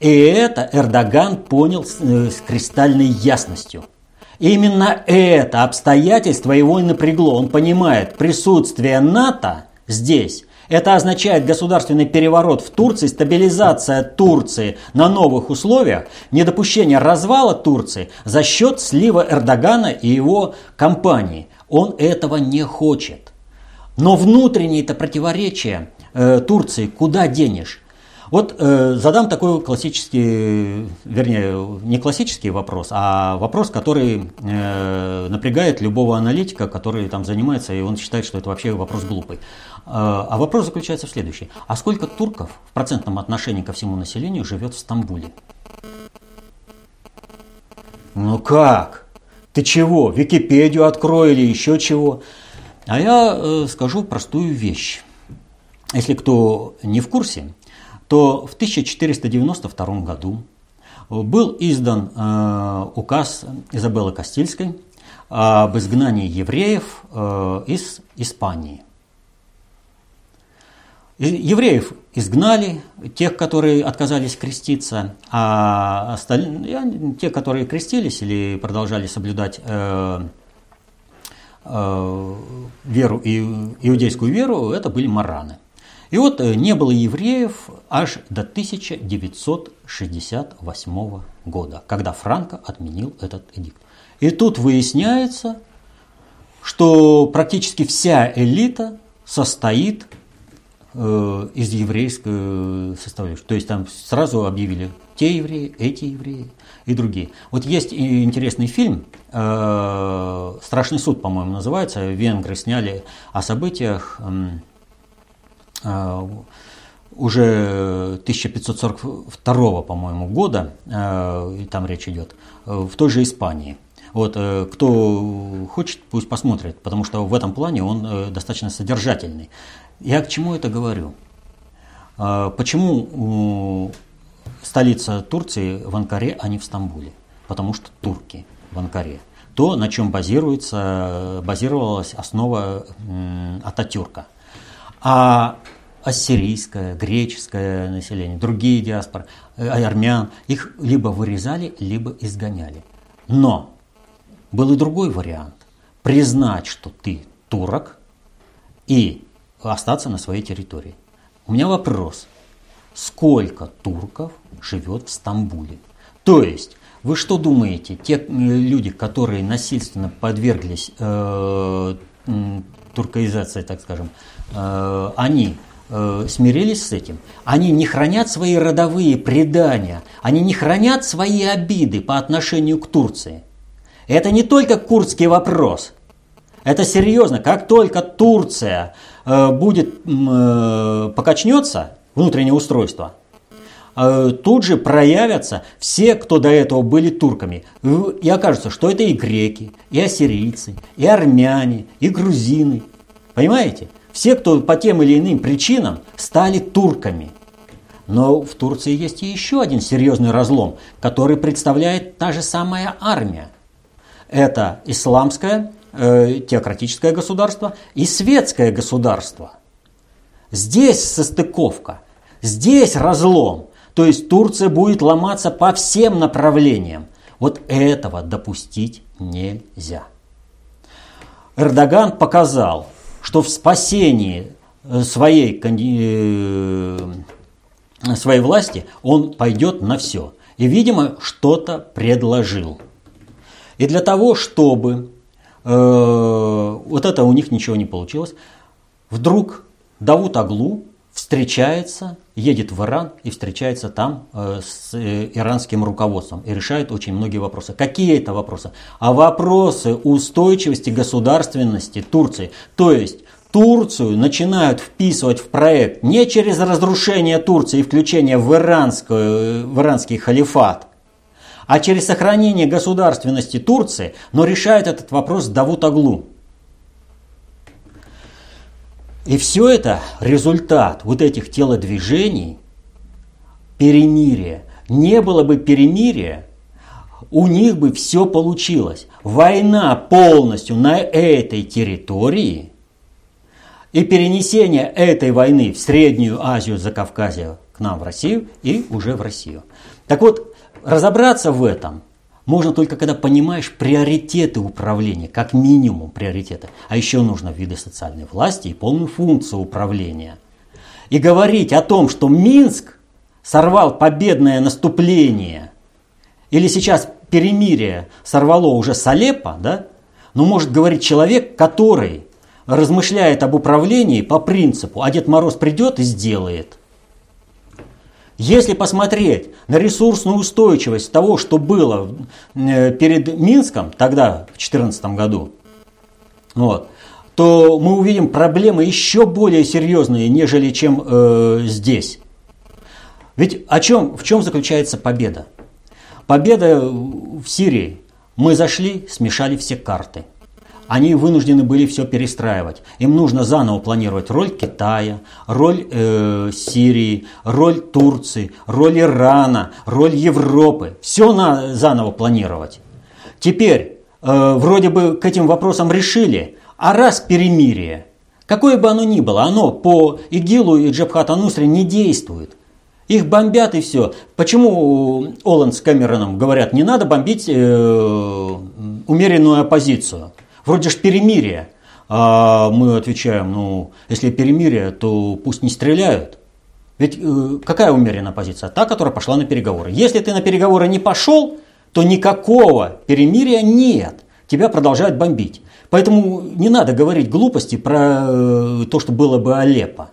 [SPEAKER 2] И это Эрдоган понял с, э, с кристальной ясностью. Именно это обстоятельство его и напрягло. Он понимает, присутствие НАТО здесь это означает государственный переворот в Турции, стабилизация Турции на новых условиях, недопущение развала Турции за счет слива Эрдогана и его компании. Он этого не хочет. Но внутренние-то противоречия э, Турции куда денешь? Вот э, задам такой классический, вернее, не классический вопрос, а вопрос, который э, напрягает любого аналитика, который там занимается, и он считает, что это вообще вопрос глупый. Э, а вопрос заключается в следующем. А сколько турков в процентном отношении ко всему населению живет в Стамбуле? Ну как? Ты чего? Википедию открой еще чего? А я э, скажу простую вещь. если кто не в курсе, то в 1492 году был издан э, указ Изабеллы Кастильской об изгнании евреев э, из Испании. Евреев изгнали, тех, которые отказались креститься, а остальные, те, которые крестились или продолжали соблюдать э, э, веру, иудейскую веру, это были мараны. И вот э, не было евреев аж до 1968 года, когда Франко отменил этот эдикт. И тут выясняется, что практически вся элита состоит из еврейской составляющей. То есть там сразу объявили те евреи, эти евреи и другие. Вот есть интересный фильм, э, «Страшный суд», по-моему, называется. Венгры сняли о событиях э, уже 1542, по-моему, года, э, там речь идет, э, в той же Испании. Вот, э, кто хочет, пусть посмотрит, потому что в этом плане он э, достаточно содержательный. Я к чему это говорю? А, почему столица Турции в Анкаре, а не в Стамбуле? Потому что турки в Анкаре. То, на чем базируется, базировалась основа Ататюрка. А ассирийское, греческое население, другие диаспоры, э, армян, их либо вырезали, либо изгоняли. Но был и другой вариант. Признать, что ты турок, и остаться на своей территории. У меня вопрос. Сколько турков живет в Стамбуле? То есть, вы что думаете, те э, люди, которые насильственно подверглись э, туркоизации, так скажем, э, они э, смирились с этим? Они не хранят свои родовые предания, они не хранят свои обиды по отношению к Турции. Это не только курдский вопрос. Это серьезно. Как только Турция будет э, покачнется, внутреннее устройство, э, тут же проявятся все, кто до этого были турками. И окажется, что это и греки, и ассирийцы, и армяне, и грузины. Понимаете? Все, кто по тем или иным причинам стали турками. Но в Турции есть еще один серьезный разлом, который представляет та же самая армия – это исламское э, теократическое государство и светское государство. Здесь состыковка, здесь разлом. То есть Турция будет ломаться по всем направлениям. Вот этого допустить нельзя. Эрдоган показал, что в спасении э, своей, э, своей власти он пойдет на все. И, видимо, что-то предложил. И для того, чтобы э, вот это у них ничего не получилось, вдруг Давут Аглу встречается, едет в Иран и встречается там э, с э, иранским руководством и решает очень многие вопросы. Какие это вопросы? А вопросы устойчивости государственности Турции. То есть Турцию начинают вписывать в проект не через разрушение Турции и включение в, иранскую, в иранский халифат, а через сохранение государственности Турции, но решает этот вопрос Давут Аглу. И все это результат вот этих телодвижений, перемирия. Не было бы перемирия, у них бы все получилось. Война полностью на этой территории и перенесение этой войны в Среднюю Азию, за Кавказье к нам в Россию и уже в Россию. Так вот, разобраться в этом можно только когда понимаешь приоритеты управления, как минимум приоритеты. А еще нужно виды социальной власти и полную функцию управления. И говорить о том, что Минск сорвал победное наступление, или сейчас перемирие сорвало уже Салепа, да? Ну, может говорить человек, который размышляет об управлении по принципу, а Дед Мороз придет и сделает – если посмотреть на ресурсную устойчивость того, что было э, перед Минском тогда, в 2014 году, вот, то мы увидим проблемы еще более серьезные, нежели чем э, здесь. Ведь о чем, в чем заключается победа? Победа в Сирии. Мы зашли, смешали все карты. Они вынуждены были все перестраивать. Им нужно заново планировать роль Китая, роль э, Сирии, роль Турции, роль Ирана, роль Европы. Все на, заново планировать. Теперь э, вроде бы к этим вопросам решили, а раз перемирие, какое бы оно ни было, оно по ИГИЛу и Джабхат Анусре не действует. Их бомбят и все. Почему Оланд с Кэмероном говорят, не надо бомбить э, умеренную оппозицию? Вроде же перемирие. А мы отвечаем, ну, если перемирие, то пусть не стреляют. Ведь э, какая умеренная позиция? Та, которая пошла на переговоры. Если ты на переговоры не пошел, то никакого перемирия нет. Тебя продолжают бомбить. Поэтому не надо говорить глупости про э, то, что было бы Алеппо.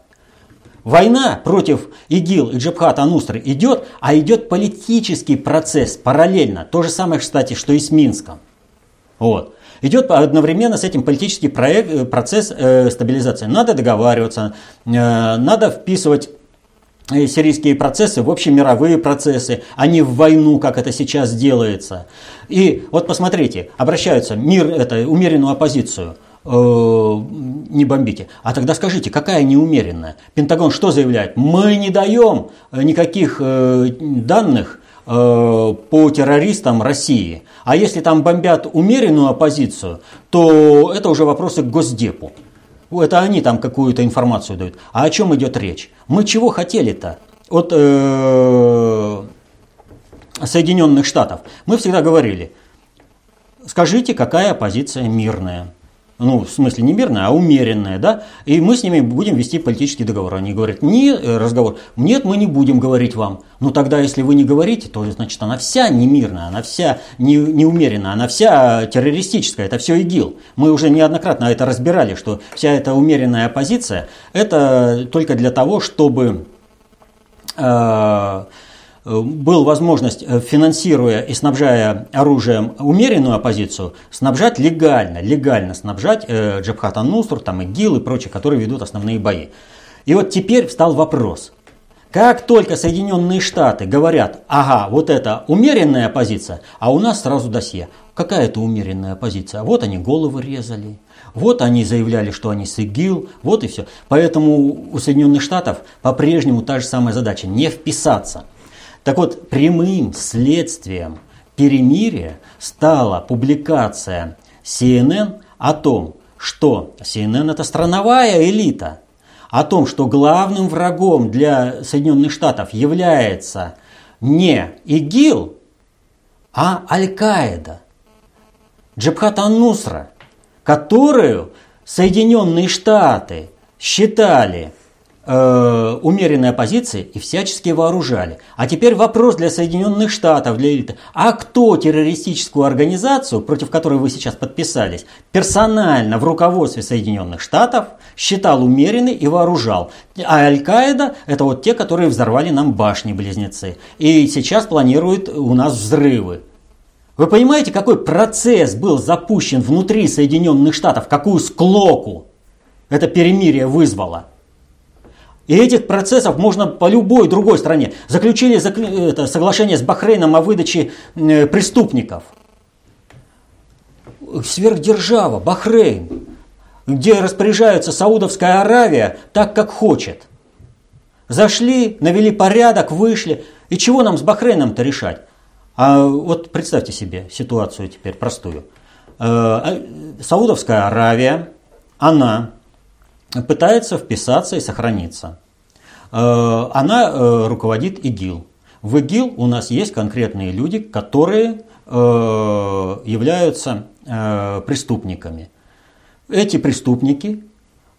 [SPEAKER 2] Война против ИГИЛ и Джабхат Анустры идет, а идет политический процесс параллельно. То же самое, кстати, что и с Минском. Вот. Идет одновременно с этим политический проект, э, процесс э, стабилизации. Надо договариваться, э, надо вписывать сирийские процессы в общемировые процессы, а не в войну, как это сейчас делается. И вот посмотрите, обращаются мир, это умеренную оппозицию – не бомбите. А тогда скажите, какая неумеренная? Пентагон что заявляет? Мы не даем никаких данных по террористам России. А если там бомбят умеренную оппозицию, то это уже вопросы к Госдепу. Это они там какую-то информацию дают. А о чем идет речь? Мы чего хотели-то? От э, Соединенных Штатов. Мы всегда говорили, скажите, какая оппозиция мирная ну, в смысле не мирная, а умеренная, да, и мы с ними будем вести политический договор. Они говорят, не э, разговор, нет, мы не будем говорить вам. Ну, тогда, если вы не говорите, то, значит, она вся не мирная, она вся не, не умеренная, она вся террористическая, это все ИГИЛ. Мы уже неоднократно это разбирали, что вся эта умеренная оппозиция, это только для того, чтобы... Э, был возможность, э, финансируя и снабжая оружием умеренную оппозицию, снабжать легально, легально снабжать э, Джабхат Ан-Нуср, там, ИГИЛ и прочие, которые ведут основные бои. И вот теперь встал вопрос. Как только Соединенные Штаты говорят, ага, вот это умеренная оппозиция, а у нас сразу досье. Какая это умеренная оппозиция? Вот они головы резали, вот они заявляли, что они с ИГИЛ, вот и все. Поэтому у Соединенных Штатов по-прежнему та же самая задача – не вписаться – так вот, прямым следствием перемирия стала публикация CNN о том, что CNN это страновая элита, о том, что главным врагом для Соединенных Штатов является не ИГИЛ, а Аль-Каида, Джабхат Ан-Нусра, которую Соединенные Штаты считали э, умеренной оппозиции и всячески вооружали. А теперь вопрос для Соединенных Штатов, для элиты. А кто террористическую организацию, против которой вы сейчас подписались, персонально в руководстве Соединенных Штатов считал умеренной и вооружал? А Аль-Каида – это вот те, которые взорвали нам башни-близнецы. И сейчас планируют у нас взрывы. Вы понимаете, какой процесс был запущен внутри Соединенных Штатов, какую склоку это перемирие вызвало? И этих процессов можно по любой другой стране. Заключили это, соглашение с Бахрейном о выдаче э, преступников. Сверхдержава, Бахрейн, где распоряжается Саудовская Аравия так, как хочет. Зашли, навели порядок, вышли. И чего нам с Бахрейном-то решать? А вот представьте себе ситуацию теперь простую. Э, а, Саудовская Аравия, она пытается вписаться и сохраниться. Э, она э, руководит ИГИЛ. В ИГИЛ у нас есть конкретные люди, которые э, являются преступниками. Эти преступники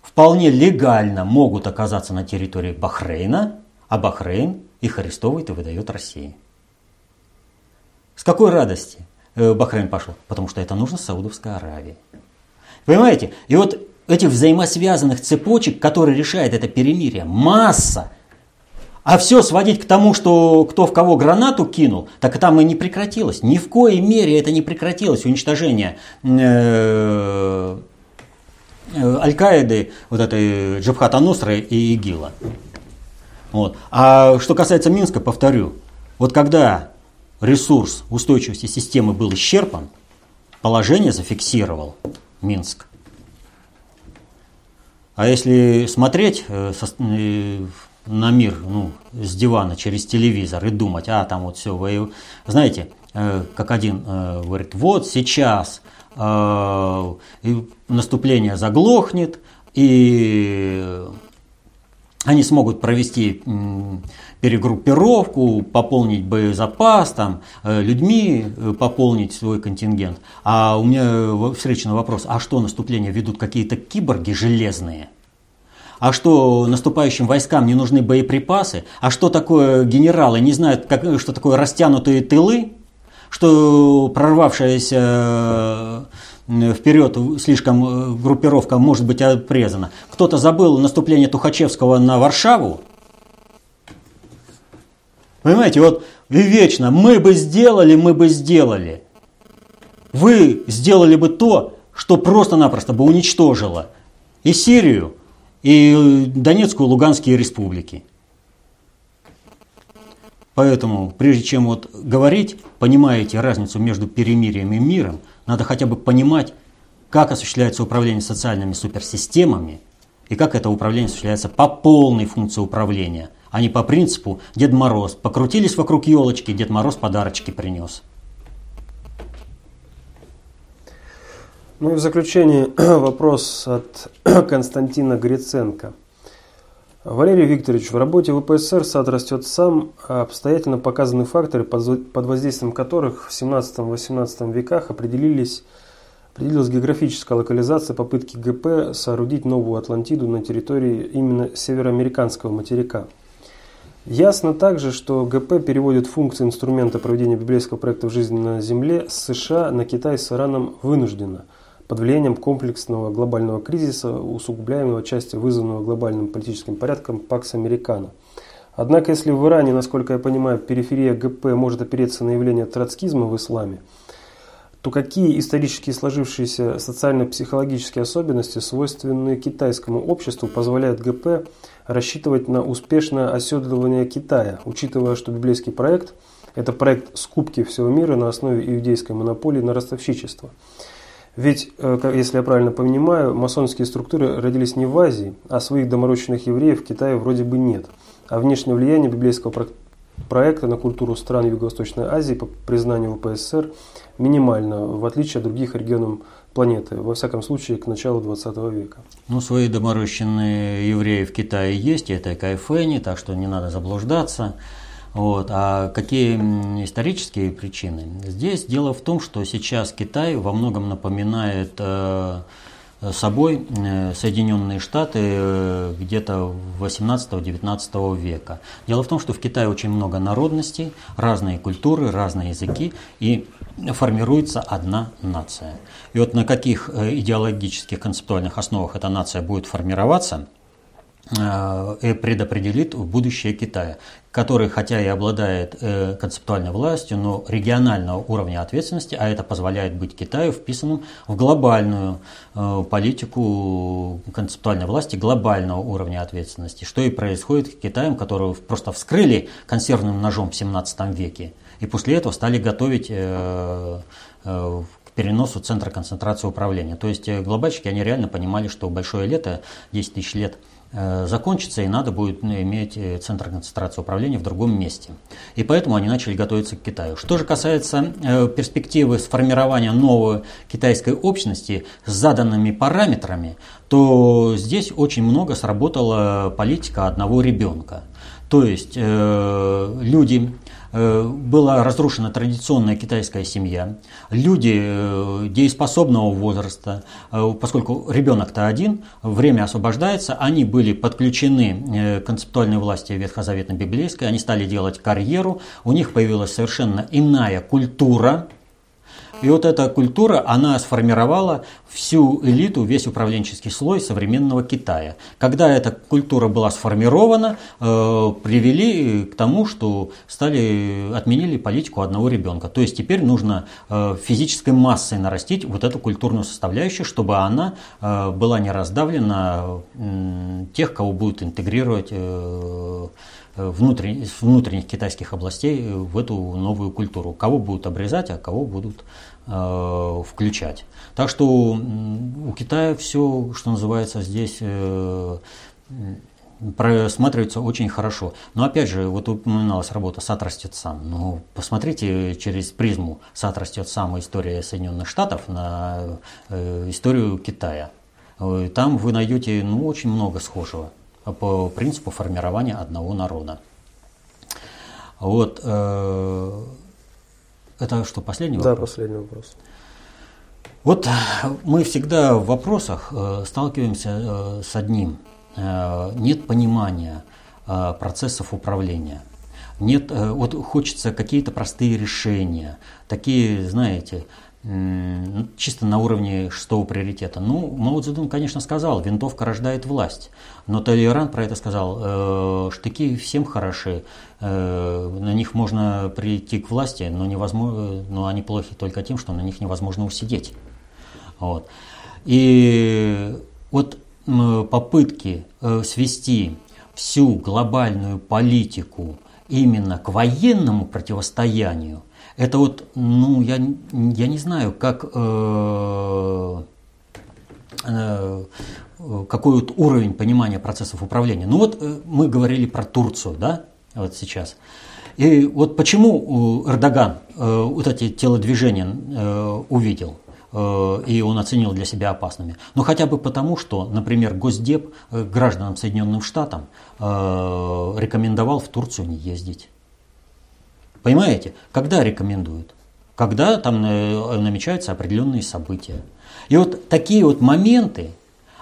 [SPEAKER 2] вполне легально могут оказаться на территории Бахрейна, а Бахрейн их арестовывает и выдает России. С какой радости Бахрейн пошел? Потому что это нужно Саудовской Аравии. Понимаете? И вот этих взаимосвязанных цепочек, которые решает это перемирие, масса. А все сводить к тому, что кто в кого гранату кинул, так там и не прекратилось. Ни в коей мере это не прекратилось, уничтожение э, э, Аль-Каиды, вот этой Джабхата Нусры и ИГИЛа. Вот. А что касается Минска, повторю, вот когда ресурс устойчивости системы был исчерпан, положение зафиксировал Минск. А если смотреть э, э, на мир ну, с дивана через телевизор и думать, а там вот все, вы знаете, э, как один говорит, вот сейчас наступление заглохнет, и они смогут провести перегруппировку, пополнить боезапас, там, э, людьми э, пополнить свой контингент. А у меня встречный вопрос, а что наступление ведут какие-то киборги железные? А что наступающим войскам не нужны боеприпасы? А что такое генералы не знают, как, что такое растянутые тылы? Что прорвавшаяся э, вперед слишком группировка может быть отрезана. Кто-то забыл наступление Тухачевского на Варшаву, Понимаете, вот и вечно мы бы сделали, мы бы сделали. Вы сделали бы то, что просто-напросто бы уничтожило и Сирию, и Донецкую, Луганские республики. Поэтому, прежде чем вот говорить, понимаете разницу между перемирием и миром, надо хотя бы понимать, как осуществляется управление социальными суперсистемами и как это управление осуществляется по полной функции управления – а не по принципу Дед Мороз. Покрутились вокруг елочки, Дед Мороз подарочки принес.
[SPEAKER 1] Ну и в заключение вопрос от Константина Гриценко. Валерий Викторович, в работе ВПСР сад растет сам, а обстоятельно показаны факторы, под воздействием которых в 17-18 веках определились, определилась географическая локализация попытки ГП соорудить новую Атлантиду на территории именно североамериканского материка – Ясно также, что ГП переводит функции инструмента проведения библейского проекта в жизни на Земле с США на Китай с Ираном вынужденно, под влиянием комплексного глобального кризиса, усугубляемого части вызванного глобальным политическим порядком Пакс Американо. Однако, если в Иране, насколько я понимаю, периферия ГП может опереться на явление троцкизма в исламе, то какие исторически сложившиеся социально-психологические особенности, свойственные китайскому обществу, позволяют ГП рассчитывать на успешное оседлывание Китая, учитывая, что библейский проект – это проект скупки всего мира на основе иудейской монополии на ростовщичество. Ведь, э, если я правильно понимаю, масонские структуры родились не в Азии, а своих доморощенных евреев в Китае вроде бы нет. А внешнее влияние библейского проекта на культуру стран Юго-Восточной Азии по признанию ВПСР минимально, в отличие от других регионов планеты, во всяком случае, к началу 20 века.
[SPEAKER 2] Ну, свои доморощенные евреи в Китае есть, это Кайфэни, так что не надо заблуждаться. Вот. А какие исторические причины? Здесь дело в том, что сейчас Китай во многом напоминает э, собой э, Соединенные Штаты э, где-то 18-19 века. Дело в том, что в Китае очень много народностей, разные культуры, разные языки, и формируется одна нация. И вот на каких э, идеологических концептуальных основах эта нация будет формироваться – предопределит будущее Китая, который, хотя и обладает э, концептуальной властью, но регионального уровня ответственности, а это позволяет быть Китаю вписанным в глобальную э, политику концептуальной власти, глобального уровня ответственности, что и происходит с Китаем, которого просто вскрыли консервным ножом в 17 веке, и после этого стали готовить к переносу центра концентрации управления. То есть глобальщики, они реально понимали, что большое лето, 10 тысяч лет – Э, закончится, и надо будет ну, иметь э, центр концентрации управления в другом месте. И поэтому они начали готовиться к Китаю. Что же касается э, перспективы сформирования новой китайской общности с заданными параметрами, то здесь очень много сработала политика одного ребенка. То есть э, люди Э, была разрушена традиционная китайская семья, люди э, дееспособного возраста, э, поскольку ребенок-то один, время освобождается, они были подключены к концептуальной власти ветхозаветно-библейской, они стали делать карьеру, у них появилась совершенно иная культура, и вот эта культура, она сформировала всю элиту, весь управленческий слой современного Китая. Когда эта культура была сформирована, э, привели к тому, что стали, отменили политику одного ребенка. То есть теперь нужно э, физической массой нарастить вот эту культурную составляющую, чтобы она э, была не раздавлена э, тех, кого будут интегрировать э, внутренних, внутренних китайских областей в эту новую культуру. Кого будут обрезать, а кого будут э, включать. Так что у Китая все, что называется, здесь э, просматривается очень хорошо. Но опять же, вот упоминалась работа «Сад растет сам». Ну, посмотрите через призму «Сад растет сам» история Соединенных Штатов на э, историю Китая. Э, там вы найдете ну, очень много схожего по принципу формирования одного народа. Вот. Э, это что, последний
[SPEAKER 1] вопрос? Да, последний вопрос.
[SPEAKER 2] Вот мы всегда в вопросах э, сталкиваемся с одним – Э, нет понимания э, процессов управления. Нет, э, вот хочется какие-то простые решения, такие, знаете, чисто на уровне шестого приоритета. Ну, Мао Цзэдун, конечно, сказал, винтовка рождает власть. Но Толерант про это сказал, э, штыки всем хороши, э, на них можно прийти к власти, но, невозможно, но они плохи только тем, что на них невозможно усидеть. Вот. И вот попытки э, свести всю глобальную политику именно к военному противостоянию, это вот, ну, я, я не знаю, как, э, э, какой вот уровень понимания процессов управления. Ну вот э, мы говорили про Турцию, да, вот сейчас. И вот почему Эрдоган вот эти телодвижения э, увидел? И он оценил для себя опасными. Но хотя бы потому, что, например, Госдеп гражданам Соединенным Штатам рекомендовал в Турцию не ездить. Понимаете? Когда рекомендуют? Когда там намечаются определенные события. И вот такие вот моменты,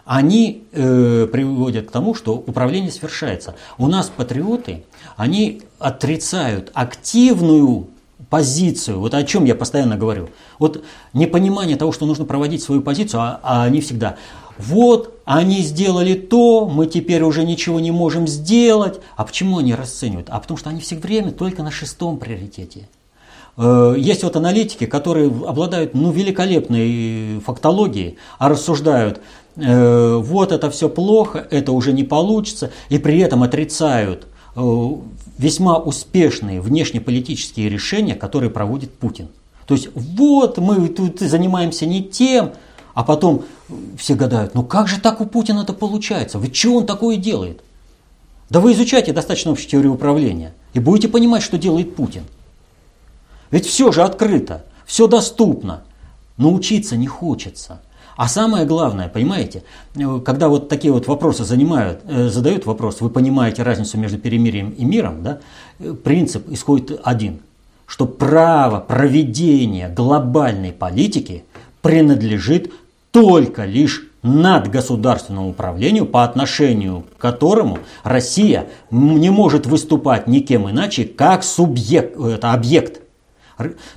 [SPEAKER 2] они э, приводят к тому, что управление свершается. У нас патриоты, они отрицают активную позицию, вот о чем я постоянно говорю. Вот непонимание того, что нужно проводить свою позицию, а, а они всегда, вот, они сделали то, мы теперь уже ничего не можем сделать. А почему они расценивают? А потому что они все время только на шестом приоритете. Э, есть вот аналитики, которые обладают ну, великолепной фактологией, а рассуждают, э, вот это все плохо, это уже не получится, и при этом отрицают э, весьма успешные внешнеполитические решения, которые проводит Путин. То есть вот мы тут занимаемся не тем, а потом все гадают, ну как же так у Путина это получается? Вы что он такое делает? Да вы изучайте достаточно общую теорию управления и будете понимать, что делает Путин. Ведь все же открыто, все доступно, но учиться не хочется – а самое главное, понимаете, когда вот такие вот вопросы занимают, э, задают вопрос, вы понимаете разницу между перемирием и миром, да, принцип исходит один, что право проведения глобальной политики принадлежит только лишь надгосударственному управлению, по отношению к которому Россия не может выступать никем иначе, как субъект, это объект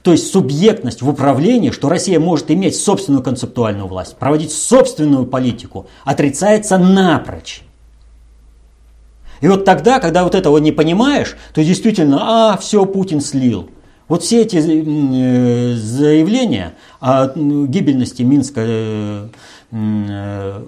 [SPEAKER 2] то есть субъектность в управлении, что Россия может иметь собственную концептуальную власть, проводить собственную политику, отрицается напрочь. И вот тогда, когда вот этого не понимаешь, то действительно, а, все, Путин слил. Вот все эти э, заявления о гибельности Минска э, э,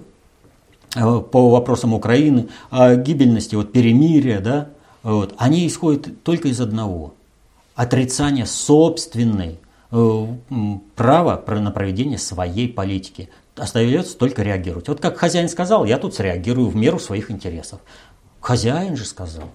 [SPEAKER 2] по вопросам Украины, о гибельности вот, перемирия, да, вот, они исходят только из одного – отрицание собственной права на проведение своей политики. Остается только реагировать. Вот как хозяин сказал, я тут среагирую в меру своих интересов. Хозяин же сказал.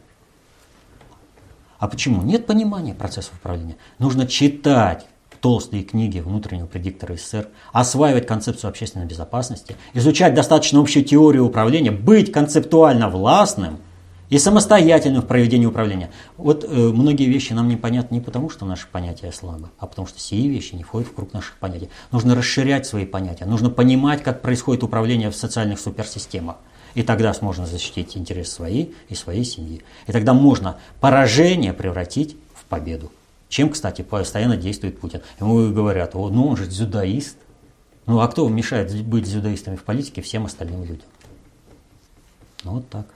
[SPEAKER 2] А почему? Нет понимания процессов управления. Нужно читать толстые книги внутреннего предиктора СССР, осваивать концепцию общественной безопасности, изучать достаточно общую теорию управления, быть концептуально властным – и самостоятельным в проведении управления. Вот э, многие вещи нам непонятны не потому, что наши понятия слабы, а потому что сие вещи не входят в круг наших понятий. Нужно расширять свои понятия, нужно понимать, как происходит управление в социальных суперсистемах. И тогда можно защитить интересы свои и своей семьи. И тогда можно поражение превратить в победу. Чем, кстати, постоянно действует Путин. Ему говорят, О, ну он же дзюдоист. Ну а кто мешает быть дзюдоистами в политике всем остальным людям? Ну вот так.